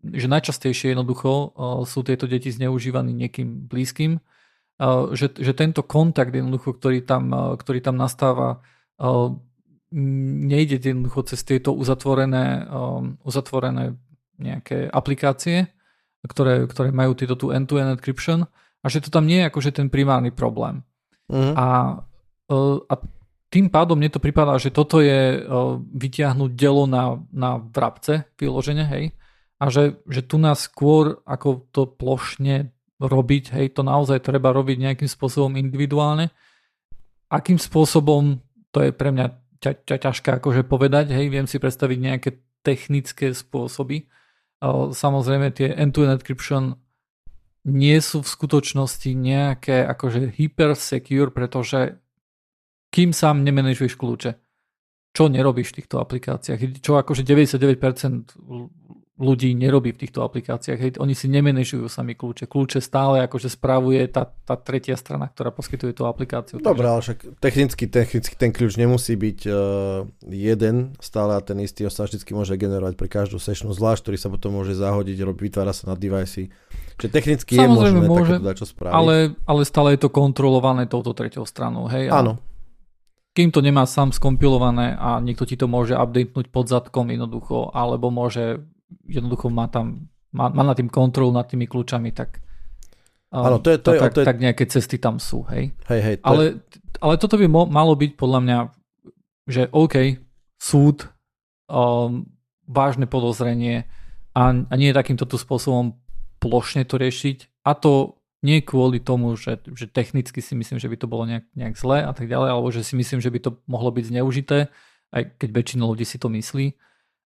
že najčastejšie jednoducho sú tieto deti zneužívaní niekým blízkym, že, že tento kontakt jednoducho, ktorý tam, ktorý tam nastáva, nejde jednoducho cez tieto uzatvorené, uzatvorené nejaké aplikácie, ktoré, ktoré majú tieto tu end-to-end encryption a že to tam nie je akože ten primárny problém. Uh-huh. A, uh, a tým pádom mne to pripadá, že toto je uh, vytiahnuť delo na, na vrabce vyložene, hej, a že, že tu nás skôr ako to plošne robiť, hej, to naozaj treba robiť nejakým spôsobom individuálne. Akým spôsobom, to je pre mňa ťa, ťa ťažké akože povedať, hej, viem si predstaviť nejaké technické spôsoby. Samozrejme tie end-to-end encryption nie sú v skutočnosti nejaké akože hyper secure, pretože kým sám nemenežuješ kľúče, čo nerobíš v týchto aplikáciách, čo akože 99% ľudí nerobí v týchto aplikáciách. Hej, oni si nemenežujú sami kľúče. Kľúče stále akože spravuje tá, tá tretia strana, ktorá poskytuje tú aplikáciu. Dobre, ale však technicky, technicky ten kľúč nemusí byť uh, jeden stále a ten istý, on sa vždy môže generovať pre každú sessionu zvlášť, ktorý sa potom môže zahodiť, rob, vytvára sa na device. Čiže technicky Samozrejme, je možné môže, takéto spraviť. Ale, ale stále je to kontrolované touto tretiou stranou. Hej? Áno. Kým to nemá sám skompilované a niekto ti to môže updatenúť pod zadkom jednoducho, alebo môže jednoducho má tam, má, má na tým kontrolu nad tými kľúčami, tak Áno, to je, to, je, tak, to je... tak nejaké cesty tam sú, hej. hej, hej to ale, je... ale toto by mo, malo byť podľa mňa, že OK, súd, um, vážne podozrenie a, a nie takýmto spôsobom plošne to riešiť a to nie kvôli tomu, že, že technicky si myslím, že by to bolo nejak, nejak zlé a tak ďalej, alebo že si myslím, že by to mohlo byť zneužité, aj keď väčšina ľudí si to myslí,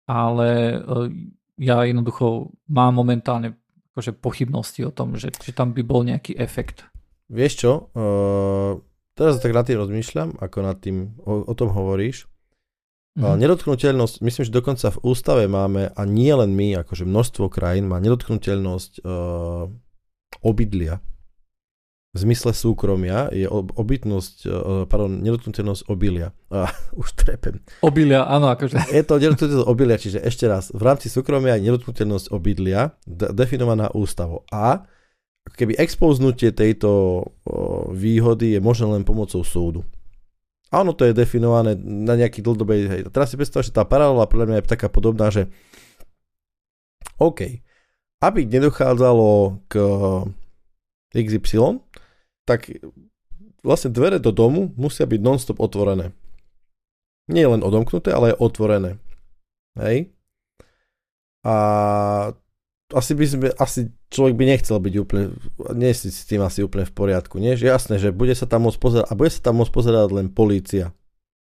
ale uh, ja jednoducho mám momentálne akože pochybnosti o tom, že, že tam by bol nejaký efekt. Vieš čo, uh, teraz tak nad tým rozmýšľam, ako nad tým o, o tom hovoríš. Mm-hmm. Nedotknutelnosť, myslím, že dokonca v ústave máme, a nie len my, akože množstvo krajín má nedotknutelnosť uh, obydlia v zmysle súkromia je obytnosť, e, pardon, nedotknutelnosť obilia. A, už trepem. Obilia, áno, akože. Je to nedotknutelnosť obilia, čiže ešte raz, v rámci súkromia je nedotknutelnosť obydlia de- definovaná ústavou. A keby expoznutie tejto o, výhody je možné len pomocou súdu. Áno, to je definované na nejaký dlhodobej... Hej. Teraz si predstav, že tá paralela pre mňa je taká podobná, že OK, aby nedochádzalo k XY, tak vlastne dvere do domu musia byť non-stop otvorené. Nie len odomknuté, ale aj otvorené. Hej? A asi by sme, asi človek by nechcel byť úplne, nie si s tým asi úplne v poriadku, nie? Že jasné, že bude sa tam môcť pozerať, a bude sa tam môcť pozerať len polícia.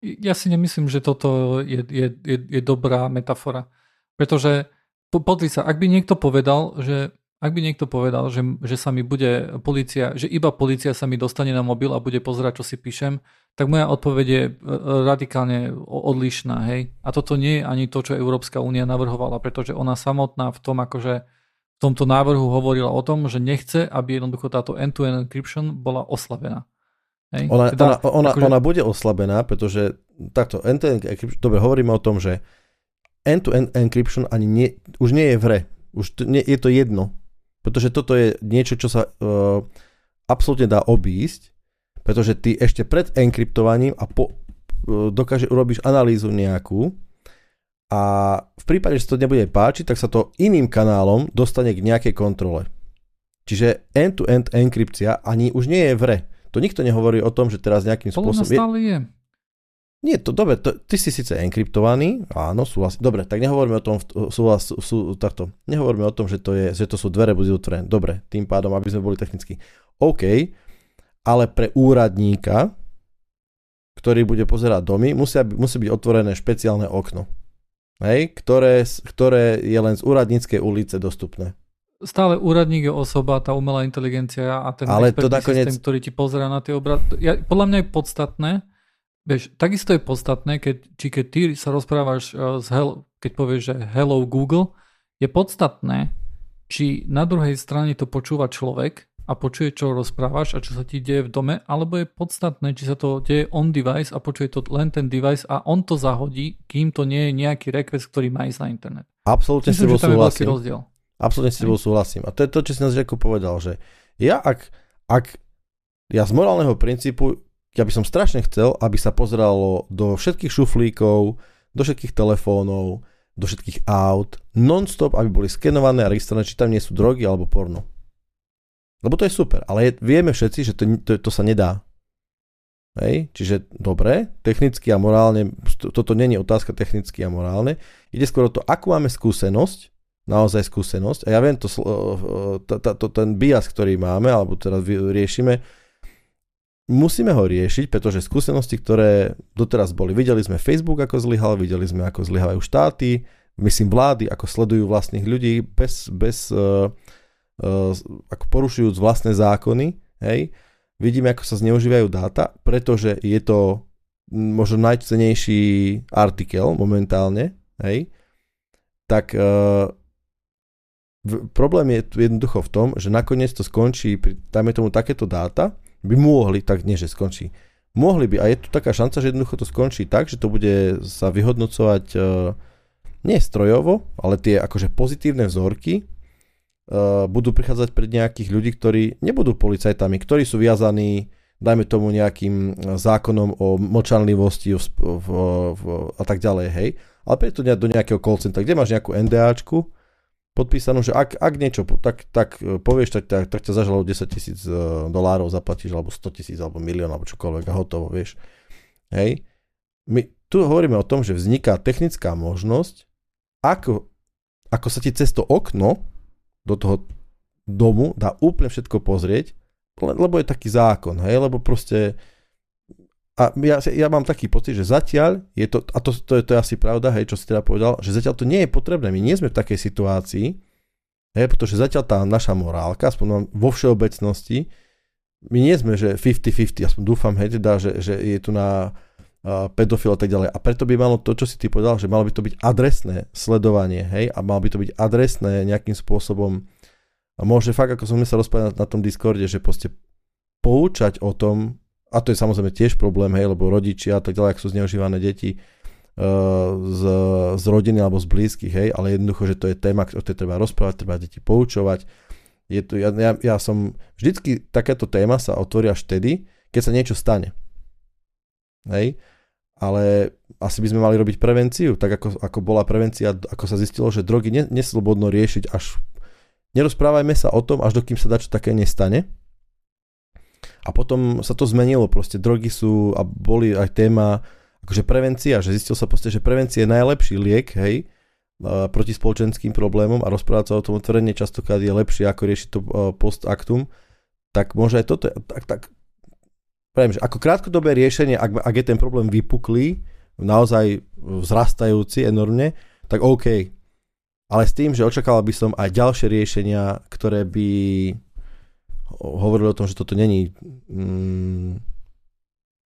Ja si nemyslím, že toto je, je, je, je dobrá metafora. Pretože, po, pozri sa, ak by niekto povedal, že ak by niekto povedal, že, že sa mi bude policia, že iba policia sa mi dostane na mobil a bude pozerať, čo si píšem, tak moja odpoveď je e, e, radikálne odlišná. Hej? A toto nie je ani to, čo Európska únia navrhovala, pretože ona samotná v tom akože v tomto návrhu hovorila o tom, že nechce, aby jednoducho táto end-to-end encryption bola oslabená. Hej? Ona, teda, ona, ona, akože... ona bude oslabená, pretože takto end-to-end encryption, dobre, hovoríme o tom, že end-to-end encryption ani nie, už nie je v hre. Už to, nie, je to jedno pretože toto je niečo, čo sa uh, absolútne dá obísť, pretože ty ešte pred enkryptovaním a po, uh, dokáže urobíš analýzu nejakú a v prípade, že to nebude páčiť, tak sa to iným kanálom dostane k nejakej kontrole. Čiže end-to-end enkrypcia ani už nie je v hre. To nikto nehovorí o tom, že teraz nejakým spôsobom... stále je. Nie, to dobre, to, ty si síce enkryptovaný, áno, súhlas. Dobre, tak nehovoríme o tom, súhlas, sú, takto, nehovoríme o tom, že to, je, že to sú dvere budú otvorené. Dobre, tým pádom, aby sme boli technicky. OK, ale pre úradníka, ktorý bude pozerať domy, musia, musí byť otvorené špeciálne okno, hej, ktoré, ktoré je len z úradníckej ulice dostupné. Stále úradník je osoba, tá umelá inteligencia a ten ale to nakoniec... systém, ktorý ti pozera na tie obrazy. Ja, podľa mňa je podstatné, Vieš, takisto je podstatné, keď, či keď ty sa rozprávaš uh, s hel, keď povieš, že hello Google, je podstatné, či na druhej strane to počúva človek a počuje, čo rozprávaš a čo sa ti deje v dome, alebo je podstatné, či sa to deje on device a počuje to len ten device a on to zahodí, kým to nie je nejaký request, ktorý má ísť na internet. Absolútne s tebou súhlasím. rozdiel. Absolútne s tebou súhlasím. A to je to, čo si začiatku povedal, že ja ak, ak ja z morálneho princípu ja by som strašne chcel, aby sa pozeralo do všetkých šuflíkov, do všetkých telefónov, do všetkých aut, non-stop, aby boli skenované a registrované, či tam nie sú drogy alebo porno. Lebo to je super, ale je, vieme všetci, že to, to, to sa nedá. Hej? Čiže dobre, technicky a morálne, to, toto není otázka technicky a morálne, ide skôr o to, akú máme skúsenosť, naozaj skúsenosť, a ja viem, to, to, to, to, ten bias, ktorý máme, alebo teraz riešime, musíme ho riešiť, pretože skúsenosti, ktoré doteraz boli, videli sme Facebook ako zlyhal, videli sme ako zlyhávajú štáty, myslím vlády, ako sledujú vlastných ľudí bez, bez uh, uh, ako porušujúc vlastné zákony, hej, vidíme, ako sa zneužívajú dáta, pretože je to možno najcenejší artikel momentálne, hej, tak uh, v, problém je jednoducho v tom, že nakoniec to skončí, pri, dajme tomu takéto dáta, by mohli, tak nie, že skončí. Mohli by, a je tu taká šanca, že jednoducho to skončí tak, že to bude sa vyhodnocovať uh, nie strojovo, ale tie akože pozitívne vzorky uh, budú prichádzať pred nejakých ľudí, ktorí nebudú policajtami, ktorí sú viazaní dajme tomu nejakým zákonom o močanlivosti v, v, v, a tak ďalej, hej. Ale preto do nejakého call center, kde máš nejakú NDAčku, podpísanú, že ak, ak niečo tak, tak e, povieš, tak, tak, tak ťa zažalo 10 tisíc e, dolárov, zaplatíš, alebo 100 tisíc, alebo milión, alebo čokoľvek a hotovo, vieš. Hej. My tu hovoríme o tom, že vzniká technická možnosť, ako, ako sa ti cez to okno do toho domu dá úplne všetko pozrieť, lebo je taký zákon, hej, lebo proste a ja, ja mám taký pocit, že zatiaľ je to, a to, to, je, to je asi pravda, hej, čo si teda povedal, že zatiaľ to nie je potrebné. My nie sme v takej situácii, hej, pretože zatiaľ tá naša morálka, aspoň vo všeobecnosti, my nie sme, že 50-50, aspoň dúfam, hej, teda, že, že je tu na uh, pedofil a tak ďalej. A preto by malo to, čo si ty povedal, že malo by to byť adresné sledovanie, hej, a malo by to byť adresné nejakým spôsobom, a môže fakt, ako sme sa rozprávali na, na tom Discorde, že proste poučať o tom, a to je samozrejme tiež problém, hej, lebo rodičia a tak ďalej, ak sú zneužívané deti uh, z, z rodiny alebo z blízkych, hej, ale jednoducho, že to je téma, o ktorej treba rozprávať, treba deti poučovať. Je to, ja, ja, ja som, vždycky takáto téma sa otvorí až vtedy, keď sa niečo stane. Hej, ale asi by sme mali robiť prevenciu, tak ako, ako bola prevencia, ako sa zistilo, že drogy ne, neslobodno riešiť až nerozprávajme sa o tom, až dokým sa dačo také nestane, a potom sa to zmenilo, proste drogy sú a boli aj téma akože prevencia, že zistil sa proste, že prevencia je najlepší liek, hej, proti spoločenským problémom a rozprávať sa o tom otvorene častokrát je lepšie ako riešiť to post actum, tak môže aj toto, tak, tak Pravím, že ako krátkodobé riešenie, ak, ak je ten problém vypuklý, naozaj vzrastajúci enormne, tak OK. Ale s tým, že očakával by som aj ďalšie riešenia, ktoré by hovorili o tom, že toto není mm,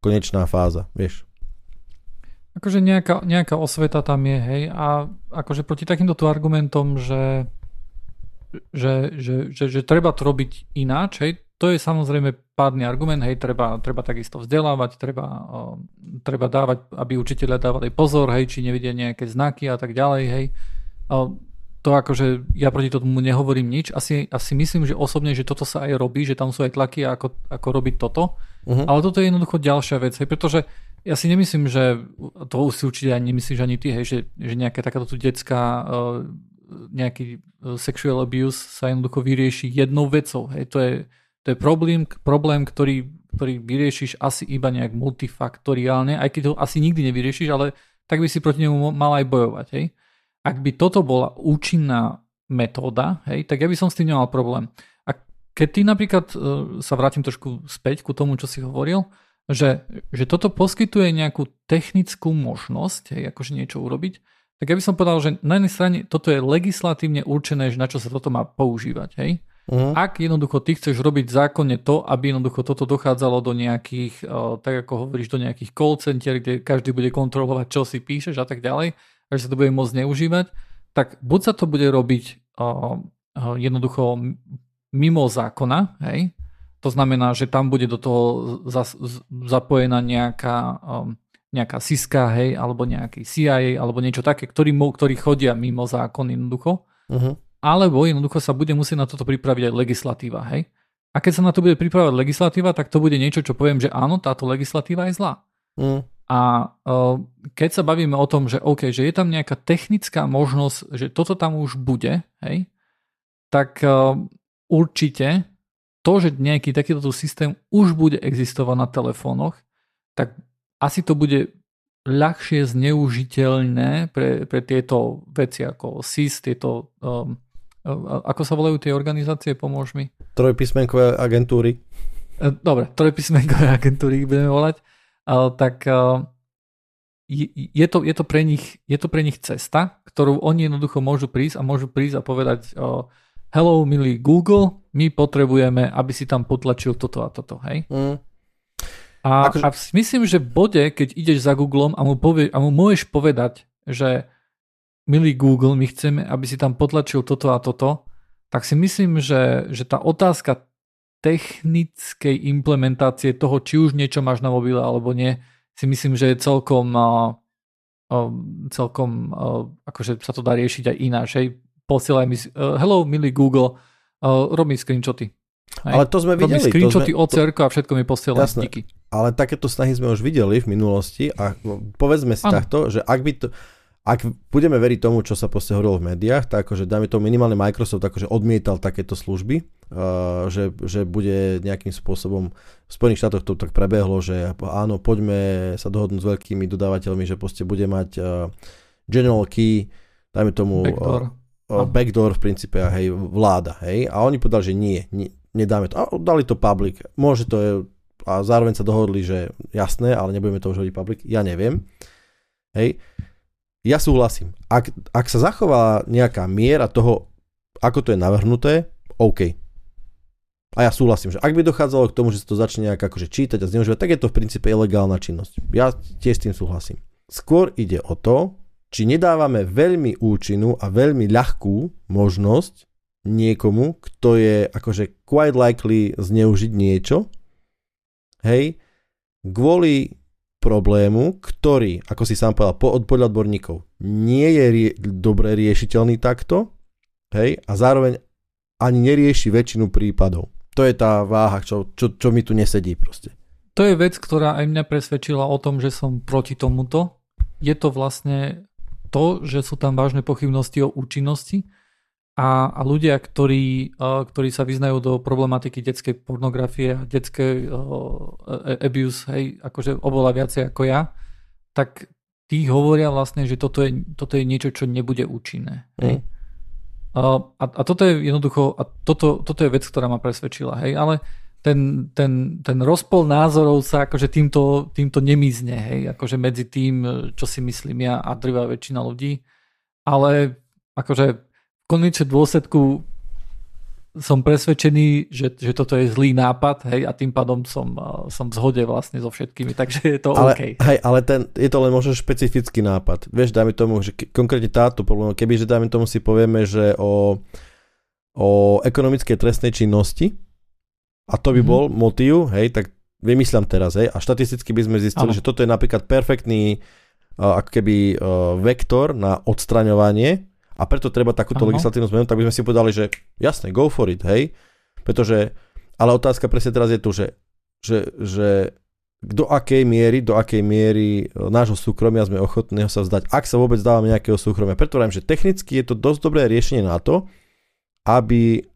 konečná fáza, vieš. Akože nejaká, nejaká osveta tam je, hej, a akože proti takýmto tu argumentom, že, že, že, že, že treba to robiť ináč, hej, to je samozrejme pádny argument, hej, treba, treba takisto vzdelávať, treba, uh, treba dávať, aby učiteľe dávali pozor, hej, či nevidia nejaké znaky a tak ďalej, hej. Uh, to akože ja proti tomu nehovorím nič. Asi, asi myslím, že osobne, že toto sa aj robí, že tam sú aj tlaky, ako, ako robiť toto. Uh-huh. Ale toto je jednoducho ďalšia vec, hej, pretože ja si nemyslím, že to si určite ani nemyslíš ani ty, hej, že, že nejaká takáto tu detská uh, nejaký sexual abuse sa jednoducho vyrieši jednou vecou. Hej, to je to je problém, problém ktorý, ktorý vyriešiš asi iba nejak multifaktoriálne, aj keď ho asi nikdy nevyriešiš, ale tak by si proti nemu mal aj bojovať. Hej. Ak by toto bola účinná metóda, hej, tak ja by som s tým nemal problém. A keď ty napríklad, e, sa vrátim trošku späť ku tomu, čo si hovoril, že, že toto poskytuje nejakú technickú možnosť, hej, akože niečo urobiť, tak ja by som povedal, že na jednej strane toto je legislatívne určené, že na čo sa toto má používať. Hej. Uh-huh. Ak jednoducho ty chceš robiť zákonne to, aby jednoducho toto dochádzalo do nejakých, uh, tak ako hovoríš, do nejakých call center, kde každý bude kontrolovať, čo si píšeš a tak ďalej, a že sa to bude môcť neužívať, tak buď sa to bude robiť uh, uh, jednoducho mimo zákona, hej, to znamená, že tam bude do toho zas, zapojená nejaká, um, nejaká SISKA, hej, alebo nejaký CIA, alebo niečo také, ktorí, ktorí chodia mimo zákon jednoducho. Uh-huh alebo jednoducho sa bude musieť na toto pripraviť aj legislatíva, hej? A keď sa na to bude pripravať legislatíva, tak to bude niečo, čo poviem, že áno, táto legislatíva je zlá. Mm. A uh, keď sa bavíme o tom, že OK, že je tam nejaká technická možnosť, že toto tam už bude, hej, tak uh, určite to, že nejaký takýto systém už bude existovať na telefónoch, tak asi to bude ľahšie zneužiteľné pre, pre tieto veci ako SIS, tieto um, ako sa volajú tie organizácie, pomôž mi? Trojpísmenkové agentúry. E, dobre, trojpísmenkové agentúry budeme volať. Tak e, je to, je, to pre nich, je to pre nich cesta, ktorú oni jednoducho môžu prísť a môžu prísť a povedať e, hello, milý Google, my potrebujeme, aby si tam potlačil toto a toto, hej? Mm. A, akože... a myslím, že bode, keď ideš za Googlem a mu, povie, a mu môžeš povedať, že milý Google, my chceme, aby si tam potlačil toto a toto, tak si myslím, že, že tá otázka technickej implementácie toho, či už niečo máš na mobile alebo nie, si myslím, že je celkom, celkom akože sa to dá riešiť aj ináč. Hej. Posielaj mi, uh, hello, milý Google, rob mi screenshoty. Hej. Ale to sme videli. screenshoty od a všetko mi posiela díky. Ale takéto snahy sme už videli v minulosti a povedzme si ano. takto, že ak by to, ak budeme veriť tomu, čo sa proste hovorilo v médiách, tak akože dáme to minimálne Microsoft akože odmietal takéto služby, uh, že, že bude nejakým spôsobom v Spojených štátoch to tak prebehlo, že áno, poďme sa dohodnúť s veľkými dodávateľmi, že proste bude mať uh, general key, dajme tomu backdoor. Uh, uh, backdoor v princípe, hej, vláda, hej, a oni povedali, že nie, nie nedáme to. A dali to public, môže to je, a zároveň sa dohodli, že jasné, ale nebudeme to už hodiť public, ja neviem, hej, ja súhlasím. Ak, ak sa zachová nejaká miera toho, ako to je navrhnuté, OK. A ja súhlasím, že ak by dochádzalo k tomu, že sa to začne nejak akože čítať a zneužívať, tak je to v princípe ilegálna činnosť. Ja tiež s tým súhlasím. Skôr ide o to, či nedávame veľmi účinnú a veľmi ľahkú možnosť niekomu, kto je akože quite likely zneužiť niečo, hej, kvôli problému, ktorý, ako si sám povedal, po, podľa odborníkov, nie je rie- dobre riešiteľný takto, hej, a zároveň ani nerieši väčšinu prípadov. To je tá váha, čo, čo, čo mi tu nesedí proste. To je vec, ktorá aj mňa presvedčila o tom, že som proti tomuto. Je to vlastne to, že sú tam vážne pochybnosti o účinnosti a, a ľudia, ktorí, ktorí sa vyznajú do problematiky detskej pornografie a detskej uh, abuse, hej, akože oveľa viacej ako ja, tak tí hovoria vlastne, že toto je, toto je niečo, čo nebude účinné. Hej? Mm. A, a toto je jednoducho, a toto, toto je vec, ktorá ma presvedčila, hej, ale ten, ten, ten rozpol názorov sa akože týmto, týmto nemizne, hej, akože medzi tým, čo si myslím ja a drvá väčšina ľudí, ale akože v konečnom dôsledku som presvedčený, že, že toto je zlý nápad, hej, a tým pádom som, som v zhode vlastne so všetkými, takže je to ale, OK. Hej, ale ten, je to len možno špecifický nápad. Vieš, dajme tomu, že konkrétne táto problém, keby, že dajme tomu si povieme, že o, o ekonomickej trestnej činnosti, a to by mm-hmm. bol motív, hej, tak vymyslám teraz, hej, a štatisticky by sme zistili, ano. že toto je napríklad perfektný uh, ako keby uh, vektor na odstraňovanie a preto treba takúto Aha. legislatívnu zmenu, tak by sme si povedali, že jasne, go for it, hej. Pretože, ale otázka presne teraz je tu, že, že, že do akej miery, do akej miery e, nášho súkromia sme ochotní sa vzdať, ak sa vôbec dávame nejakého súkromia. Preto hovorím, že technicky je to dosť dobré riešenie na to, aby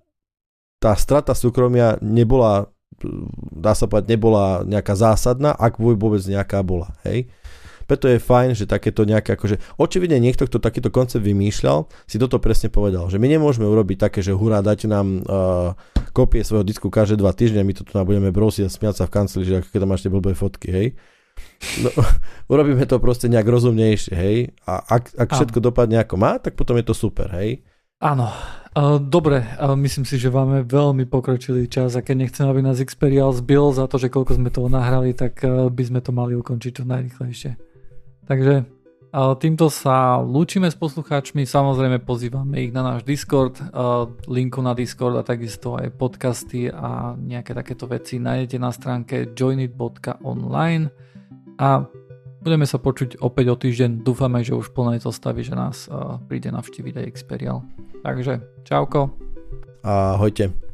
tá strata súkromia nebola, dá sa povedať, nebola nejaká zásadná, ak vôbec nejaká bola. Hej? Preto je fajn, že takéto nejaké, akože očividne niekto, kto takýto koncept vymýšľal, si toto presne povedal, že my nemôžeme urobiť také, že hurá, dajte nám uh, kopie svojho disku každé dva týždne, my to tu budeme brosiť a smiať sa v kanceli, že keď máš tie blbé fotky, hej. No, urobíme to proste nejak rozumnejšie, hej. A ak, ak všetko dopadne ako má, tak potom je to super, hej. Áno. Dobre, myslím si, že máme veľmi pokročilý čas a keď nechcem, aby nás Xperial zbil za to, že koľko sme toho nahrali, tak by sme to mali ukončiť čo najrychlejšie. Takže týmto sa lúčime s poslucháčmi, samozrejme pozývame ich na náš Discord, linku na Discord a takisto aj podcasty a nejaké takéto veci nájdete na stránke joinit.online a budeme sa počuť opäť o týždeň, dúfame, že už plnej zostavy, že nás príde navštíviť aj Xperial. Takže čauko. Ahojte.